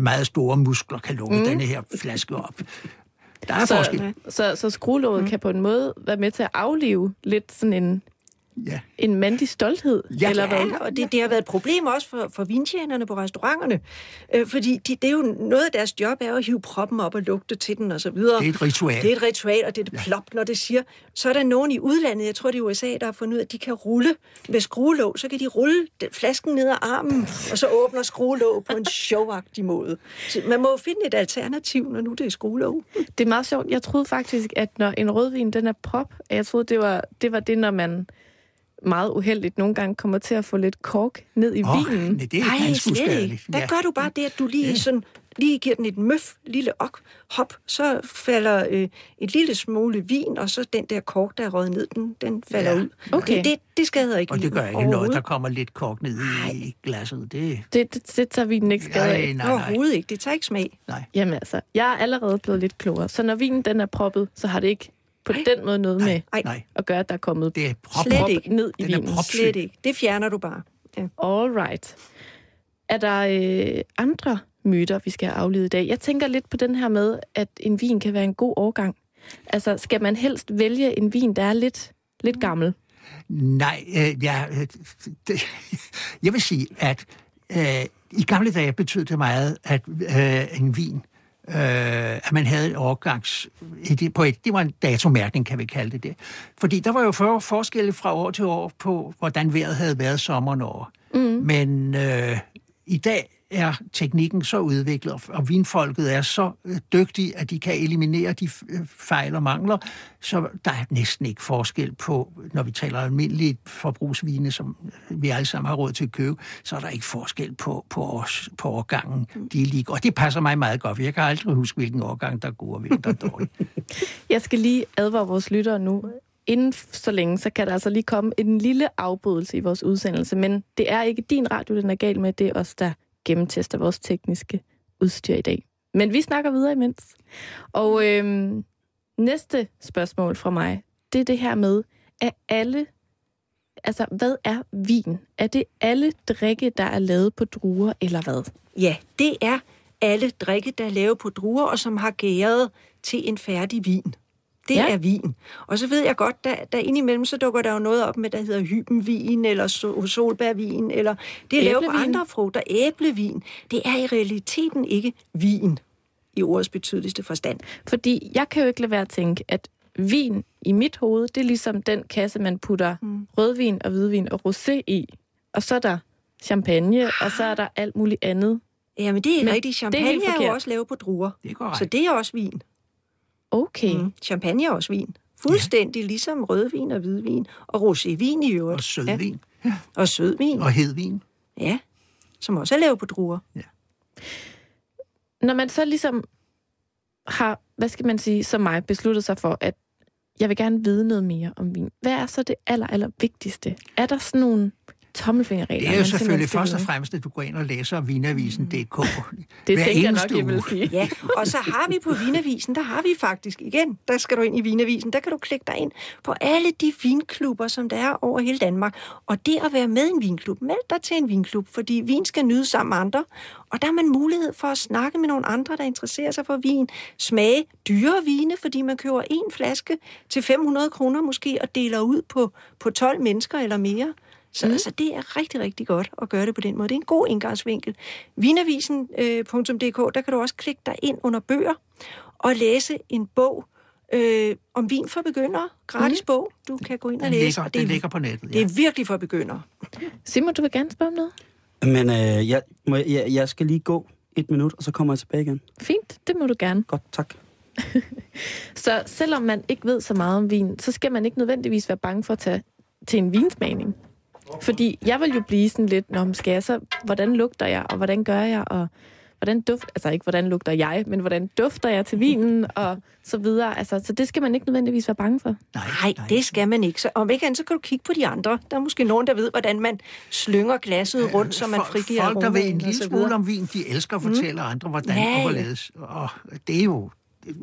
meget store muskler kan lukke mm. denne her flaske op. Der er så, forskel. Så, så skruelåget mm. kan på en måde være med til at aflive lidt sådan en ja. en mandig stolthed, ja, eller hvad? Ja, og det, det har været et problem også for, for vintjenerne på restauranterne, øh, fordi de, det er jo noget af deres job er at hive proppen op og lugte til den og så videre. Det er et ritual. Det er et ritual, og det er det ja. plop, når det siger. Så er der nogen i udlandet, jeg tror det er USA, der har fundet ud af, at de kan rulle med skruelåg, så kan de rulle flasken ned ad armen, og så åbner skruelåg på en showagtig måde. Så man må jo finde et alternativ, når nu det er skruelåg. Det er meget sjovt. Jeg troede faktisk, at når en rødvin den er prop, jeg troede, det var det, var det når man meget uheldigt nogle gange kommer til at få lidt kork ned i oh, vinen. Nej, det er Ej, slet ikke. Der gør du bare det, at du lige ja. sådan lige giver den et møf, lille ok, hop, så falder øh, et lille smule vin, og så den der kork, der er røget ned, den, den falder Ja. ud. Okay. Det, det, det skader ikke Og det gør ikke noget, der kommer lidt kork ned i, i glasset. Det, Det, det, det tager vinen ikke skade af. nej, nej, nej. Overhovedet ikke. Det tager ikke smag. Jamen altså, jeg er allerede blevet lidt klogere. Så når vinen den er proppet, så har det ikke på den måde noget med Ej, Nej, at gøre, at der er kommet det er prop. Slet prop ikke. ned i Den er vinen. propsyg. Slet ikke. Det fjerner du bare. Ja. All right. Er der øh, andre myter, vi skal have aflevet i dag? Jeg tænker lidt på den her med, at en vin kan være en god årgang. Altså, skal man helst vælge en vin, der er lidt, lidt gammel? Nej, øh, ja, øh, det, jeg vil sige, at øh, i gamle dage betød det meget, at øh, en vin, øh, at man havde en årgangs... Et, på et, det var en datomærkning, kan vi kalde det det. Fordi der var jo for, forskelle fra år til år på, hvordan vejret havde været sommeren over. Mm. Men øh, i dag er teknikken så udviklet, og- vinfolket er så øh, dygtige, at de kan eliminere de øh, fejl og mangler, så der er næsten ikke forskel på, når vi taler almindelige forbrugsvine, som øh, vi alle sammen har råd til at købe, så er der ikke forskel på, på, års, på årgangen. De er lige, og det passer mig meget godt, jeg kan aldrig huske, hvilken årgang der er god og hvilken der er dårlig. Jeg skal lige advare vores lyttere nu. Inden så længe, så kan der altså lige komme en lille afbrydelse i vores udsendelse, men det er ikke din radio, den er gal med, det er os, der gennemtester vores tekniske udstyr i dag. Men vi snakker videre imens. Og øhm, næste spørgsmål fra mig, det er det her med, er alle, altså hvad er vin? Er det alle drikke, der er lavet på druer, eller hvad? Ja, det er alle drikke, der er lavet på druer, og som har gæret til en færdig vin. Det Ja. er vin. Og så ved jeg godt, der, der indimellem, så dukker der jo noget op med, der hedder hybenvin, eller so- solbærvin, eller det er lavet på andre frugter. Æblevin. Det er i realiteten ikke vin i ordets betydeligste forstand. Fordi jeg kan jo ikke lade være at tænke, at vin i mit hoved, det er ligesom den kasse, man putter mm. rødvin og hvidvin og rosé i. Og så er der champagne, og så er der alt muligt andet. Jamen, det er Men rigtigt. Champagne det er er, jo også lavet på druer. Det er korrekt. Så det er også vin. Okay. Mm. Champagne er også vin. Fuldstændig ja. ligesom rødvin og hvidvin. Og rosévin i øvrigt. Og sødvin, Ja. Og sødvin. og hedvin. Ja. Som også er lavet på druer. Når man så ligesom har, hvad skal man sige, som mig, besluttet sig for, at jeg vil gerne vide noget mere om vin. Hvad er så det aller, aller vigtigste? Er der sådan nogle tommelfingerregler? Det er jo selvfølgelig først og fremmest, at du går ind og læser vinavisen.dk. vide? Det hver tænker jeg nok, jeg vil uge. sige. Ja, og så har vi på Vinavisen, der har vi faktisk igen, der skal du ind i Vinavisen, der kan du klikke dig ind på alle de vinklubber, som der er over hele Danmark. Og det at være med i en vinklub, meld dig til en vinklub, fordi vin skal nyde sammen med andre. Og der er man mulighed for at snakke med nogle andre, der interesserer sig for vin. Smage dyre vine, fordi man køber en flaske til 500 kroner måske, og deler ud på, på 12 mennesker eller mere. Så mm. altså, det er rigtig, rigtig godt at gøre det på den måde. Det er en god indgangsvinkel. Vinavisen.dk, der kan du også klikke dig ind under bøger og læse en bog øh, om vin for begyndere. Gratis mm. bog, du kan gå ind og Den læse. ligger, og det, den er, ligger på nettet. det Ja. er virkelig for begyndere. Simon, du vil gerne spørge om noget? Men øh, jeg, må, jeg, jeg, jeg skal lige gå et minut, og så kommer jeg tilbage igen. Fint, det må du gerne. Godt, tak. Så selvom man ikke ved så meget om vin, så skal man ikke nødvendigvis være bange for at tage til en vinsmagning. Fordi jeg vil jo blive sådan lidt, Nå, men skal jeg så, hvordan lugter jeg, og hvordan gør jeg, og hvordan dufter, altså ikke hvordan lugter jeg, men hvordan dufter jeg til vinen, og så videre. Altså, så det skal man ikke nødvendigvis være bange for. Nej, det skal man ikke. Så om ikke andet, så kan du kigge på de andre. Der er måske nogen, der ved, hvordan man slynger glasset rundt, så man frigiver Folk, der ved en lille smule om vin, de elsker at fortælle mm. andre, hvordan ja, ja. og hvorledes. Og det er jo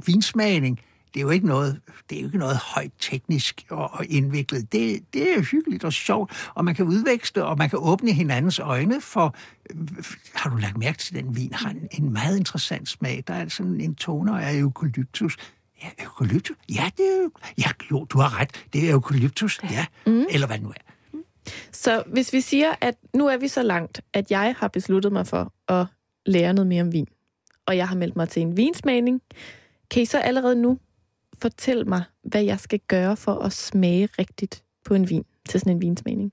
vinsmagning. Det er jo ikke noget, det er jo ikke noget højt teknisk og, og indviklet. Det, det er jo hyggeligt og sjovt, og man kan udveksle, og man kan åbne hinandens øjne for... Har du lagt mærke til, at den vin har en, en meget interessant smag? Der er sådan en toner af eukalyptus. Ja, eukalyptus? Ja, det er. Ja, jo, du har ret. Det er eukalyptus, ja. Mm. Eller hvad det nu er. Så hvis vi siger, at nu er vi så langt, at jeg har besluttet mig for at lære noget mere om vin, og jeg har meldt mig til en vinsmagning, kan I så allerede nu fortæl mig, hvad jeg skal gøre for at smage rigtigt på en vin til sådan en vinsmagning?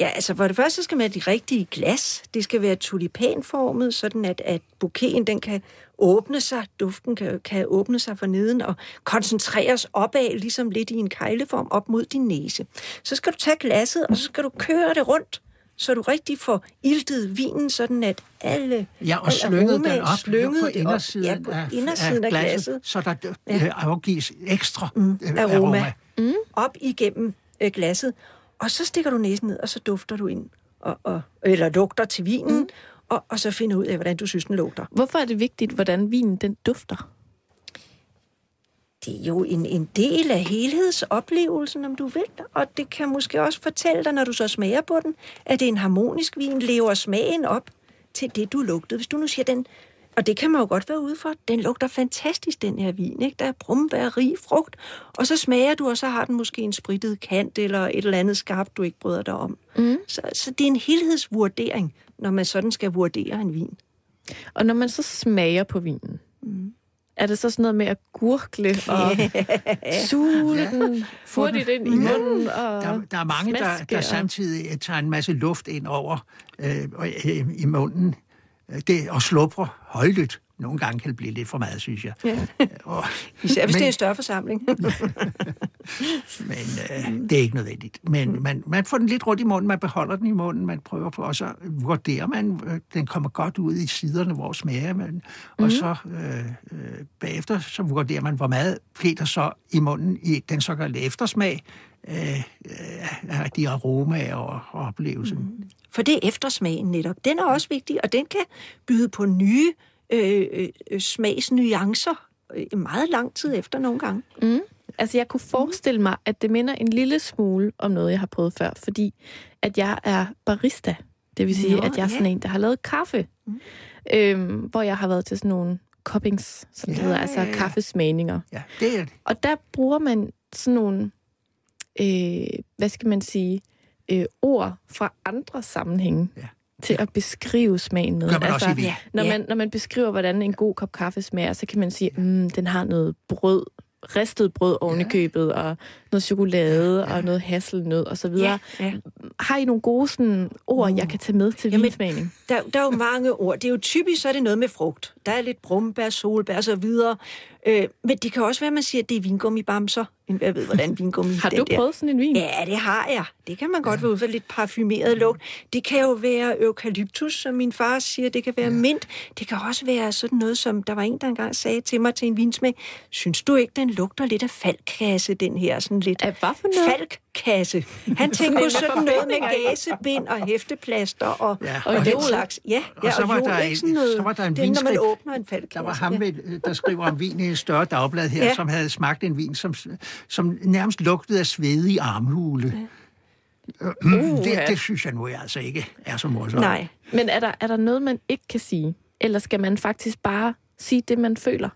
Ja, altså for det første skal man have de rigtige glas. Det skal være tulipanformet, sådan at, at bouqueten den kan åbne sig, duften kan, kan åbne sig for neden og koncentreres opad, ligesom lidt i en kejleform op mod din næse. Så skal du tage glasset, og så skal du køre det rundt så du rigtig får iltet vinen, sådan at alle Ja, og slynget den op slynget på det op. indersiden, ja, på af, indersiden af, af glasset, så der øh, afgives ekstra mm, aroma. aroma. Mm. op igennem øh, glasset. Og så stikker du næsen ned, og så dufter du ind, og, og, eller lugter til vinen, mm. og, og så finder ud af, hvordan du synes, den lugter. Hvorfor er det vigtigt, hvordan vinen den dufter? Det er jo en, en del af helhedsoplevelsen, om du vil. Og det kan måske også fortælle dig, når du så smager på den, at det er en harmonisk vin, lever smagen op til det, du lugtede. Hvis du nu siger den, og det kan man jo godt være ude for, den lugter fantastisk, den her vin. Ikke? Der er brumbær, rig frugt, og så smager du, og så har den måske en spritet kant eller et eller andet skarpt, du ikke bryder dig om. Mm. Så, så det er en helhedsvurdering, når man sådan skal vurdere en vin. Og når man så smager på vinen, mm. Er det så sådan noget med at gurgle og suge Ja. den hurtigt ind i munden? Og Der, der er mange, der, der samtidig tager en masse luft ind over øh, og, øh, i munden det, og sluprer højlydt. Nogle gange kan det blive lidt for meget, synes jeg. Ja. Og, Især hvis Men- det er en større forsamling. men øh, det er ikke nødvendigt. Men man, man får den lidt rundt i munden, man beholder den i munden, man prøver på, og så vurderer man, øh, den kommer godt ud i siderne, hvor smager man. Og så øh, øh, bagefter, så vurderer man, hvor meget der så i munden i den såkaldte eftersmag øh, øh, af de aromaer og, og oplevelsen. For det er eftersmagen netop. Den er også vigtig, og den kan byde på nye øh, øh, smagsnuancer øh, meget lang tid efter nogle gange. Mm. Altså, jeg kunne forestille mig, at det minder en lille smule om noget, jeg har prøvet før, fordi at jeg er barista. Det vil sige, Nå, at jeg er sådan ja. en, der har lavet kaffe. Mm. Øhm, hvor jeg har været til sådan nogle cuppings, som det Ja, hedder, altså ja, ja. kaffesmagninger. Ja, det er det. Og der bruger man sådan nogle, øh, hvad skal man sige, øh, ord fra andre sammenhænge Ja. til at beskrive smagen med. Gør man også i. Ja. når, man, når man beskriver, hvordan en god kop kaffe smager, så kan man sige, mm, den har noget brød, ristet brød oven i købet, og noget chokolade, og noget hasselnød, og så videre. Ja, ja. Har I nogle gode sådan, ord, jeg kan tage med til Jamen, vinsmagning? Der, der er jo mange ord. Det er jo typisk, så er det noget med frugt. Der er lidt brumbær, solbær og så videre. Øh, men det kan også være, at man siger, at det er vingummibamser. Men Jeg ved, hvordan vingummi Har du der. prøvet sådan en vin? Ja, det har jeg. Det kan man godt være ud for lidt parfumeret lugt. Det kan jo være eukalyptus, som min far siger. Det kan være mint. Det kan også være sådan noget, som der var en, der engang sagde til mig til en vinsmag. Synes du ikke, den lugter lidt af falkkasse, den her? Sådan lidt Af hvad for noget? Falkkasse. Han tænkte på sådan noget med gasebind og hæfteplaster og, Ja, ja, og og, den slags. Ja, Og ja, så var jod, der ikke en- sådan noget, så var der en det er, når man åbner en falkkasse. Der var ham, ja. med, der skriver om vin i et større dagblad her, ja. Som havde smagt en vin, som, som nærmest lugtede af svedig armhule. Ja. Uh, det, det synes jeg nu altså ikke er så morsomt. Nej, Men er der, er der noget, man ikke kan sige? Eller skal man faktisk bare sige det, man føler?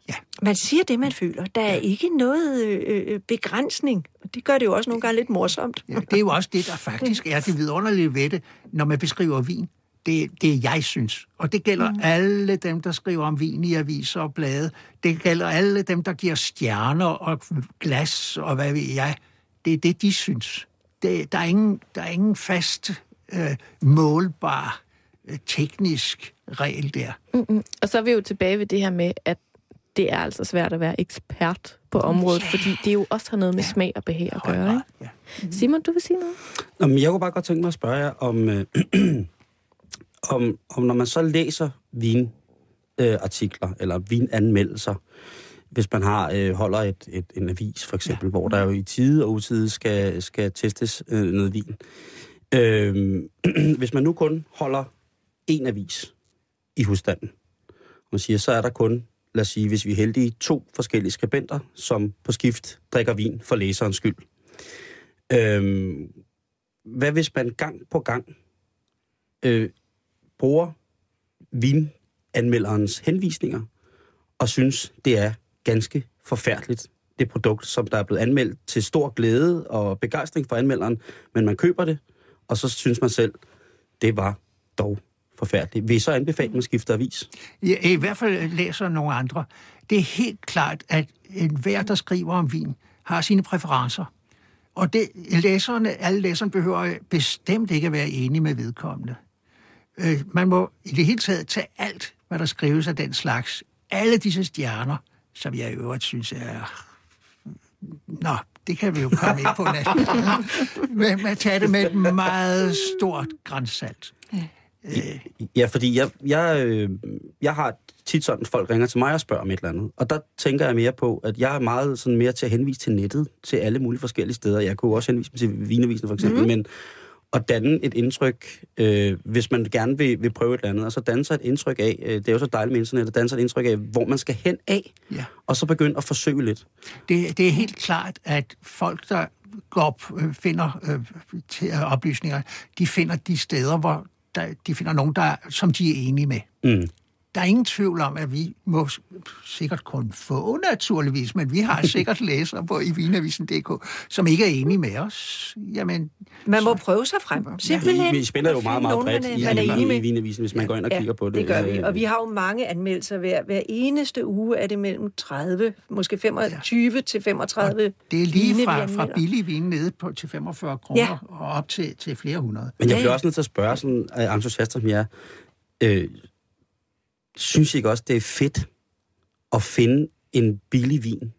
man siger det, man føler. Der er ikke noget øh, øh, begrænsning. Og Det gør det jo også nogle gange lidt morsomt. Ja, det er jo også det, der faktisk er det vidunderlige ved det, når man beskriver vin. Det, det er jeg synes. Og det gælder mm. alle dem, der skriver om vin i aviser og blade. Det gælder alle dem, der giver stjerner og glas og hvad ved jeg. Det er det, de synes. Det, der, er ingen, der er ingen fast, øh, målbar, teknisk regel der. Mm-mm. Og så er vi jo tilbage ved det her med, at det er altså svært at være ekspert på området, Ja. fordi det jo også har noget med smag og behag at gøre. Ikke? Ja. Simon, du vil sige noget? Nå, men jeg kunne bare godt tænke mig at spørge jer om, øh, om, om når man så læser vinartikler, øh, artikler, eller vinanmeldelser, hvis man har øh, holder et, et, en avis for eksempel, ja. hvor der jo i tide og utide skal, skal testes øh, noget vin. Øh, hvis man nu kun holder en avis i husstanden, man siger, så er der kun, lad os sige, hvis vi er heldige, to forskellige skribenter, som på skift drikker vin for læserens skyld. Øhm, hvad hvis man gang på gang øh, bruger vinanmelderens henvisninger og synes, det er ganske forfærdeligt, det produkt, som der er blevet anmeldt til stor glæde og begejstring for anmelderen, men man køber det, og så synes man selv, det var dog forfærdeligt. Vil I så anbefale, at man skifter avis? Ja, I hvert fald læser nogle andre. Det er helt klart, at enhver, der skriver om vin, har sine præferencer. Og det, læserne, alle læserne behøver bestemt ikke at være enige med vedkommende. Øh, man må i det hele taget tage alt, hvad der skrives af den slags. Alle disse stjerner, som jeg i øvrigt synes er... Nå, det det kan vi jo komme ind på. men man tager det med et meget stort grænsalt. Ja, fordi jeg, jeg, øh, jeg har tit sådan, folk ringer til mig og spørger om et eller andet. Og der tænker jeg mere på, at jeg er meget sådan mere til at henvise til nettet, til alle mulige forskellige steder. Jeg kunne også henvise til Vinavisen for eksempel, mm. men at danne et indtryk, øh, hvis man gerne vil, vil prøve et eller andet, og så danne sig et indtryk af, øh, det er jo så dejligt med internet, at danne sig et indtryk af, hvor man skal hen af, Ja. og så begynde at forsøge lidt. Det, det er helt klart, at folk, der går op, øh, finder øh, til, øh, oplysninger, de finder de steder, hvor der, de finder nogen, der, som de er enige med. Mm. Der er ingen tvivl om, at vi må sikkert kun få naturligvis, men vi har sikkert læsere på i vinavisen.dk, som ikke er enige med os. Jamen, Man må prøve sig frem. Simpelthen. Vi spiller jo meget, meget bredt man er- i, man er enig i, med. i Vinavisen, hvis man går ind og kigger på det. det gør vi. Øh, Og vi har jo mange anmeldelser hver, hver eneste uge. Er det mellem 30, måske 25 til 35 det er lige vine, fra, fra billig vin nede på, til 45 kroner Ja. og op til, til flere hundrede. Men jeg Ja, bliver ja. også nødt til at spørge sådan entusiaster som jer. Øh, synes ikke også, det er fedt at finde en billig vin,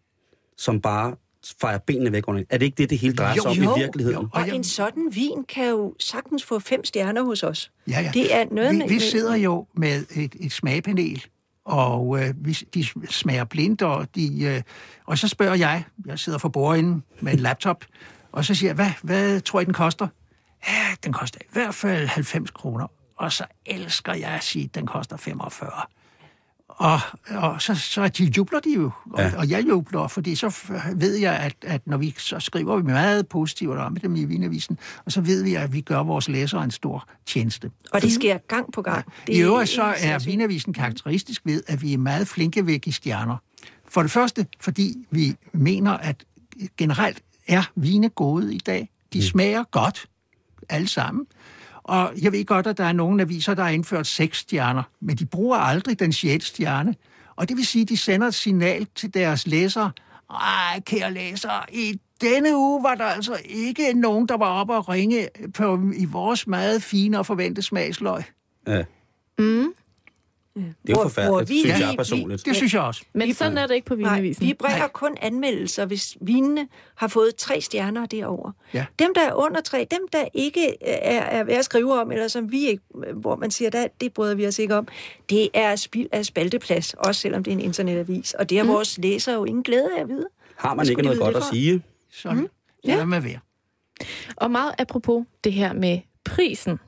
som bare fejrer benene væk under en? Er det ikke det, det hele drejer sig om Jo, i virkeligheden? jo. Og en sådan vin kan jo sagtens få fem stjerner hos os. Ja, ja. Det er noget vi, med- vi sidder jo med et, et smagpanel, og øh, vi, de smager blindt, og, de, øh, og så spørger jeg, jeg sidder for bordenden med en laptop, og så siger jeg, hvad, hvad tror I, den koster? Ja, den koster i hvert fald 90 kroner. Og så elsker jeg at sige, at den koster 45. Og, og så, så de jubler de jo, og, Ja. ja. og jeg jubler, fordi så ved jeg, at, at når vi så skriver vi meget positivt om dem i Vinavisen, og så ved vi, at vi gør vores læsere en stor tjeneste. Og det sker gang på gang. Det I øvrigt så er. Vinavisen karakteristisk ved, at vi er meget flinke ved at give stjerner. For det første, fordi vi mener, at generelt er vine gode i dag. De smager godt, alle sammen. Og jeg ved godt, at der er nogle aviser, der har indført seks stjerner, men de bruger aldrig den sjette stjerne. Og det vil sige, at de sender et signal til deres læsere. Ej, kære læsere, i denne uge var der altså ikke nogen, der var oppe og ringe på, i vores meget fine og forventede smagsløg. Ja. Mm. Det er jo Hvor- forfærdeligt, hvor vi- synes jeg personligt. Det synes jeg også. Men sådan er det ikke på Nej, Vinavisen. vi bringer kun anmeldelser, hvis vinene har fået tre stjerner derover. Ja. Dem, der er under tre, dem, der ikke er, er værd at skrive om, eller som vi ikke, hvor man siger, der, det bryder vi os ikke om, det er spild af spalteplads, også selvom det er en internetavis. Og det har mm. vores læsere jo ingen glæde af at vide. Har man ikke noget godt at sige? Så mm. ja. lad med være. Og meget apropos det her med prisen,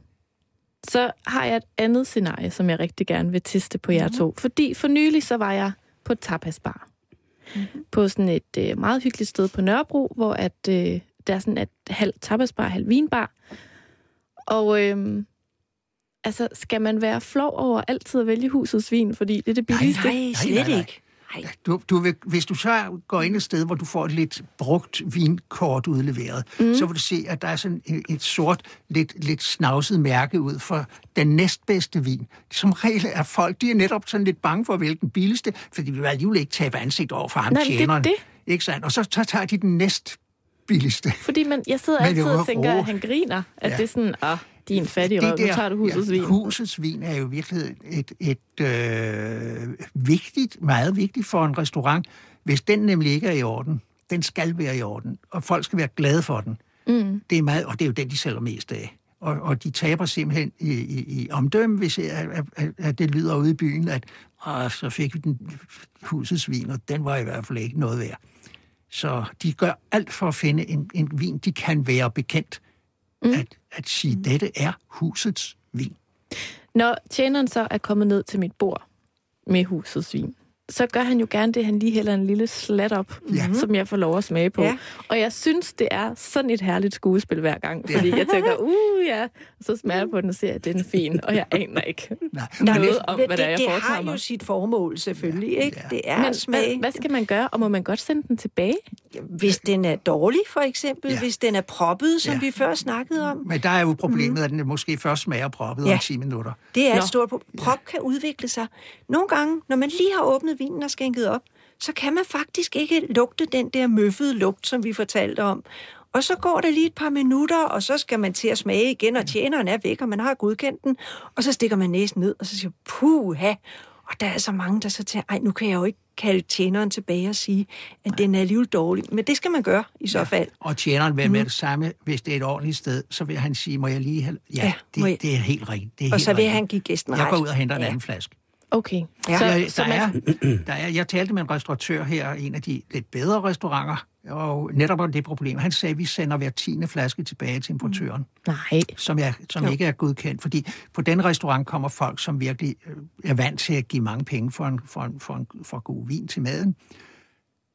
så har jeg et andet scenarie, som jeg rigtig gerne vil teste på jer to. Fordi for nylig så var jeg på et tapasbar. Mm-hmm. På sådan et øh, meget hyggeligt sted på Nørrebro, hvor at, øh, der er sådan et halv tapasbar, halv vinbar. Og øh, altså, skal man være flov over altid at vælge husets vin, fordi det er det billigste? Nej, slet nej, nej. ikke. Nej. Du, du vil, hvis du så går ind et sted, hvor du får et lidt brugt vinkort udleveret, mm. så vil du se, at der er sådan et, et sort, lidt, lidt snavset mærke ud for den næstbedste vin. Som regel er folk, de er netop sådan lidt bange for at vælge den billigste, for de vil alligevel ikke tabe ansigt over for ham Nej, men det tjeneren. det. Ikke sandt? Og så, så tager de den næst billigste. Fordi man, jeg sidder altid og tænker, at han griner. At Ja. det er sådan, ah, din fattige røv, nu tager du husets ja, vin. Husets vin er jo virkelig et, et øh, vigtigt, meget vigtigt for en restaurant, hvis den nemlig ikke er i orden. Den skal være i orden, og folk skal være glade for den. Mm. Det er meget, og det er jo den, de sælger mest af. Og, og de taber simpelthen i, i, i omdømme, hvis at, at, at, det lyder ude i byen, at Åh, så fik vi den husets vin, og den var i hvert fald ikke noget værd. Så de gør alt for at finde en, en vin, de kan være bekendt. Mm. At, at sige, dette er husets vin. Når tjeneren så er kommet ned til mit bord med husets vin, så gør han jo gerne det, han lige hælder en lille slat op, Ja. som jeg får lov at smage på. Ja. Og jeg synes, det er sådan et herligt skuespil hver gang, fordi jeg tænker, uh ja, og så smager jeg på den og siger, at den er fin, og jeg aner ikke Nej, noget men, om, det, hvad det er, jeg det har mig. jo sit formål, selvfølgelig. Ikke? Ja. Det er Men smag. hvad, hvad skal man gøre, og må man godt sende den tilbage? Hvis den er dårlig, for eksempel. Ja. Ja. Hvis den er proppet, som Ja. ja. vi før snakkede om. men der er jo problemet, at den måske først smager proppet Ja. om 10 minutter. Det er Nå. et stort problem. Prop kan udvikle sig. Nogle gange, når man lige har åbnet vinen og skænket op, så kan man faktisk ikke lugte den der møffede lugt, som vi fortalte om. Og så går der lige et par minutter, og så skal man til at smage igen, og tjeneren er væk, og man har godkendt den. Og så stikker man næsen ned, og så siger puha. Og der er så mange, der så tænker, ej, nu kan jeg jo ikke kalde tjeneren tilbage og sige, at Nej. den er alligevel dårlig. Men det skal man gøre i så fald. Og tjeneren vil mm. med det samme, hvis det er et ordentligt sted, så vil han sige, må jeg lige have... Ja, Ja, det, jeg- det er helt rigtigt. Det er Og helt så vil rigtigt. han give gæsten Jeg ret. går ud og henter en Ja. anden flaske. Okay. Ja. Så, Der, så der, man, er, der er, jeg talte med en restauratør her, en af de lidt bedre restauranter, og netop om det problem. Han sagde, at vi sender hver tiende flaske tilbage til importøren, nej. som, er, som Jo. ikke er godkendt. Fordi på den restaurant kommer folk, som virkelig øh, er vant til at give mange penge for en, for en, for en for god vin til maden.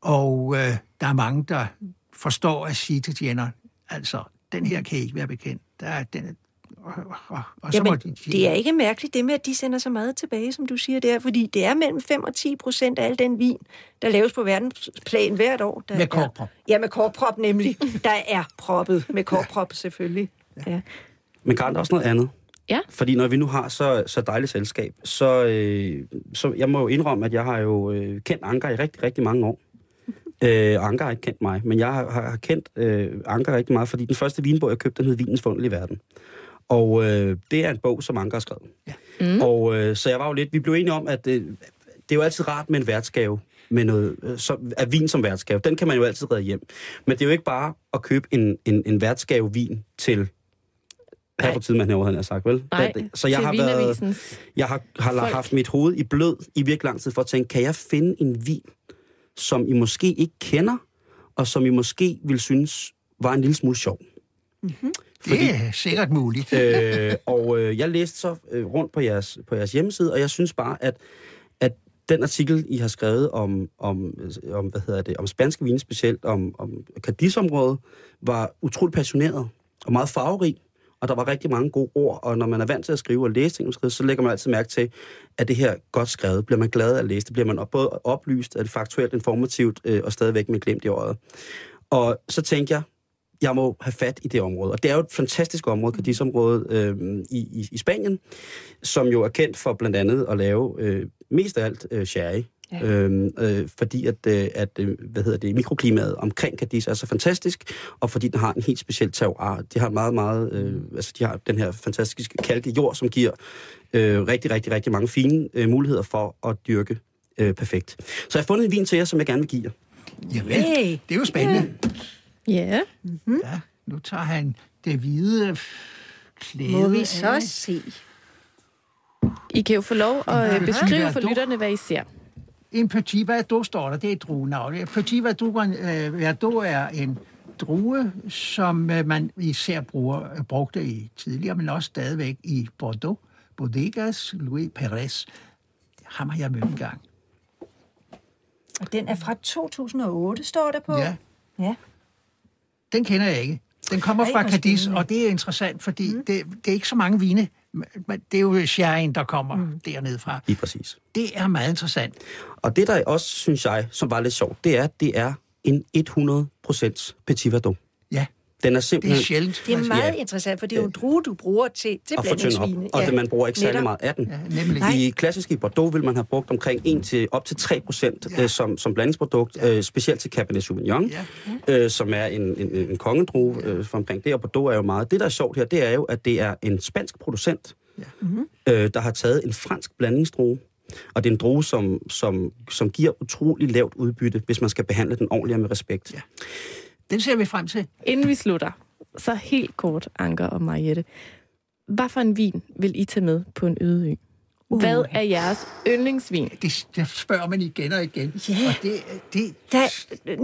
Og øh, der er mange, der forstår at sige til tjeneren, altså, den her kan ikke være bekendt. Der er, den er, og, og, og så må Jamen, de sige, det er ikke mærkeligt, det med, at de sender så meget tilbage, som du siger der, fordi det er mellem 5 og 10 procent af al den vin, der laves på verdensplan hvert år. Der Med er- korkprop. Ja, med korkprop nemlig. Der er proppet med korkprop, selvfølgelig. Ja. Men Karen, der er også noget andet. Ja. Fordi når vi nu har så, så dejligt selskab, så, øh, så jeg må jo indrømme, at jeg har jo øh, kendt Anker i rigtig, rigtig mange år. Øh, Anker har ikke kendt mig, men jeg har, har, har kendt øh, Anker rigtig meget, fordi den første vinbog, jeg købte, den hed Vinens Fundelige Verden. Og øh, det er en bog, som Anker har skrevet. Ja. Mm. Og øh, så jeg var jo lidt, vi blev enige om, at øh, det er jo altid rart med en værtsgave, med noget, øh, som, af vin som værtsgave. Den kan man jo altid redde hjem. Men det er jo ikke bare at købe en, en, en værtsgave vin til her for tiden, man herovre, han har sagt, vel? Nej, Så jeg til har været, jeg har, har folk. haft mit hoved i blød i virkelig lang tid for at tænke, kan jeg finde en vin, som I måske ikke kender, og som I måske vil synes var en lille smule sjov? Det er sikkert muligt. øh, og øh, jeg læste så øh, rundt på jeres, på jeres hjemmeside, og jeg synes bare, at, at den artikel, I har skrevet om, om, om hvad hedder det, om spanske vine specielt, om, om Cadiz-området, var utroligt passioneret og meget farverig. Og der var rigtig mange gode ord, og når man er vant til at skrive og læse ting, så lægger man altid mærke til, at det her er godt skrevet. Bliver man glad af at læse det? Bliver man både oplyst, er det faktuelt, informativt øh, og stadigvæk med glemt i øjet? Og så tænkte jeg, jeg må have fat i det område. Og det er jo et fantastisk område, Cadiz-området øh, i, i, i Spanien, som jo er kendt for blandt andet at lave øh, mest af alt øh, sherry. Ja. Øhm, øh, fordi at, øh, at øh, hvad hedder det, mikroklimaet omkring Cadiz er så fantastisk, og fordi den har en helt speciel terroir. De har meget, meget, øh, altså de har den her fantastiske kalke jord, som giver øh, rigtig, rigtig, rigtig mange fine øh, muligheder for at dyrke øh, perfekt. Så jeg har fundet en vin til jer, som jeg gerne vil give jer. Javel, Hey. det er jo spændende. Ja. Ja, nu tager han det hvide klæde Må vi af. så se. I kan jo få lov at Ja, beskrive ja, for lytterne, hvad I ser. En Petit Verdot står der, det er et druenavn. Petit Verdot, øh, er en drue, som øh, man især bruger, øh, brugte i tidligere, men også stadigvæk i Bordeaux. Bodegas Louis Perez. Ham har jeg mødt en gang. Og den er fra 2008, står der på. Ja, ja. Den kender jeg ikke. Den kommer fra Cadiz, og det er interessant, fordi mm. det, det er ikke så mange vine. men Det er jo sherryen, der kommer mm. dernede fra. Lige præcis. Det er meget interessant. Og det, der også, synes jeg, som var lidt sjovt, det er, at det er en 100% Petit Verdot. Ja, Den er det er simpelthen sjældent. Det er meget Ja. interessant, for det er jo en drue, du bruger til, til op, blandingsvine. og det, man bruger ikke særlig netop. meget af den. Ja, nemlig. Nej. I klassiske Bordeaux vil man have brugt omkring 1 til op til 3 procent ja. øh, som, som blandingsprodukt, ja. øh, specielt til Cabernet Sauvignon, Ja. øh, som er en, en, en kongedrue øh, for omkring det, og Bordeaux er jo meget. Det, der er sjovt her, det er jo, at det er en spansk producent, ja. Mhm. øh, der har taget en fransk blandingsdrue, og det er en drue, som, som, som giver utrolig lavt udbytte, hvis man skal behandle den ordentligt og med respekt. Ja. Den ser vi frem til. Inden vi slutter, så helt kort, Anker og Mariette. Hvad for en vin vil I tage med på en øde ø? Hvad er jeres yndlingsvin? Det, det spørger man igen og igen. Ja. Og, det, det, Der,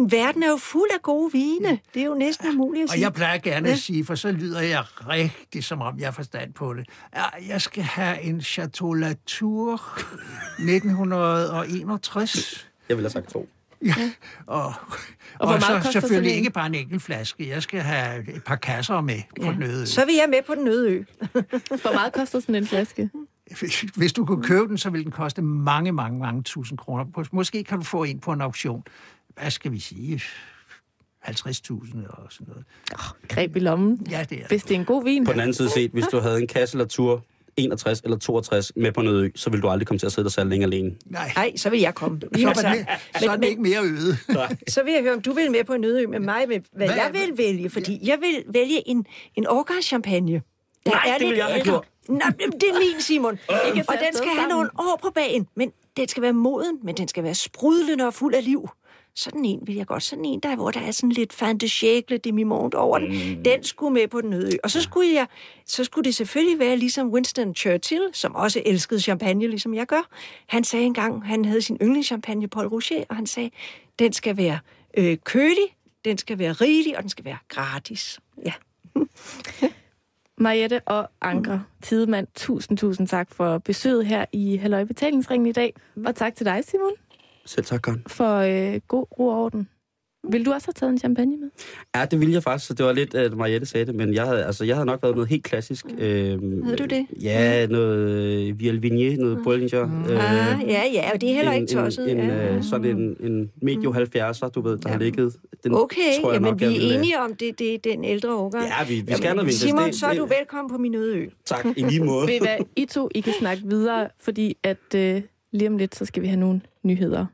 verden er jo fuld af gode vine. Det er jo næsten umuligt at og sige. jeg plejer gerne Ja. at sige, for så lyder jeg rigtig, som om jeg har forstand på det. Ja, jeg skal have en Chateau Latour 1961. Jeg vil have sagt to. Ja, og, og, og meget så selvfølgelig ikke bare en enkelt flaske. Jeg skal have et par kasser med på den øde ø. Så vil jeg med på den øde ø. Hvor meget koster sådan en flaske? Hvis du kunne købe den, så ville den koste mange, mange, mange tusind kroner. Måske kan du få en på en auktion. Hvad skal vi sige? 50.000 og sådan noget. Greb i lommen. Ja, det er Hvis det er en god vin. På den anden side set, hvis du havde en kasse eller tur 61 eller 62 med på noget ø, så vil du aldrig komme til at sidde der særlig længe alene. Nej, Nej, så vil jeg komme. så, er den, så er men- ikke mere øde. Så vil jeg høre, om du vil med på en øde ø med mig, med hvad Hvad- jeg vil vælge. Fordi jeg vil vælge en, en årgangschampagne. der Nej, er det ville jeg have gjort. Nej, det er min, Simon. kan og den skal have nogle år på bagen, men den skal være moden, men den skal være sprudlende og fuld af liv. Sådan en vil jeg godt. Sådan en, der, hvor der er sådan lidt fin de siècle demi-monde over den. Den skulle med på den øde. Og så skulle, jeg, så skulle det selvfølgelig være ligesom Winston Churchill, som også elskede champagne, ligesom jeg gør. Han sagde engang, han havde sin yndlingschampagne, Paul Rocher, og han sagde, den skal være øh, kølig, den skal være rigelig, og den skal være gratis. Ja. Mariette og Anker Tidemand, tusind, tusind tak for besøget her i Halløj Betalingsringen i dag. Og tak til dig, Simon, Selv tak, Karen. for øh, god ro og orden. Vil du også have taget en champagne med? Ja, det ville jeg faktisk, så det var lidt, at Mariette sagde det, men jeg havde, altså, jeg havde nok været noget helt klassisk. Øh, Havde du det? Ja, noget øh, Vial Vignier, noget Bollinger. Øh, Ah, ja, ja, og det er heller ikke tosset. En, en, ja. øh, sådan en, en medio 70'er, du ved, der har ligget. Den Okay, tror jeg jamen nok, vi er enige om, det, det er den ældre årgang. Ja, vi, vi skal have noget. Simon, Det- så er du velkommen på min øde ø. Tak, i lige måde. Ved I hvad, I to, I kan snakke videre, fordi at øh, lige om lidt, så skal vi have nogle nyheder.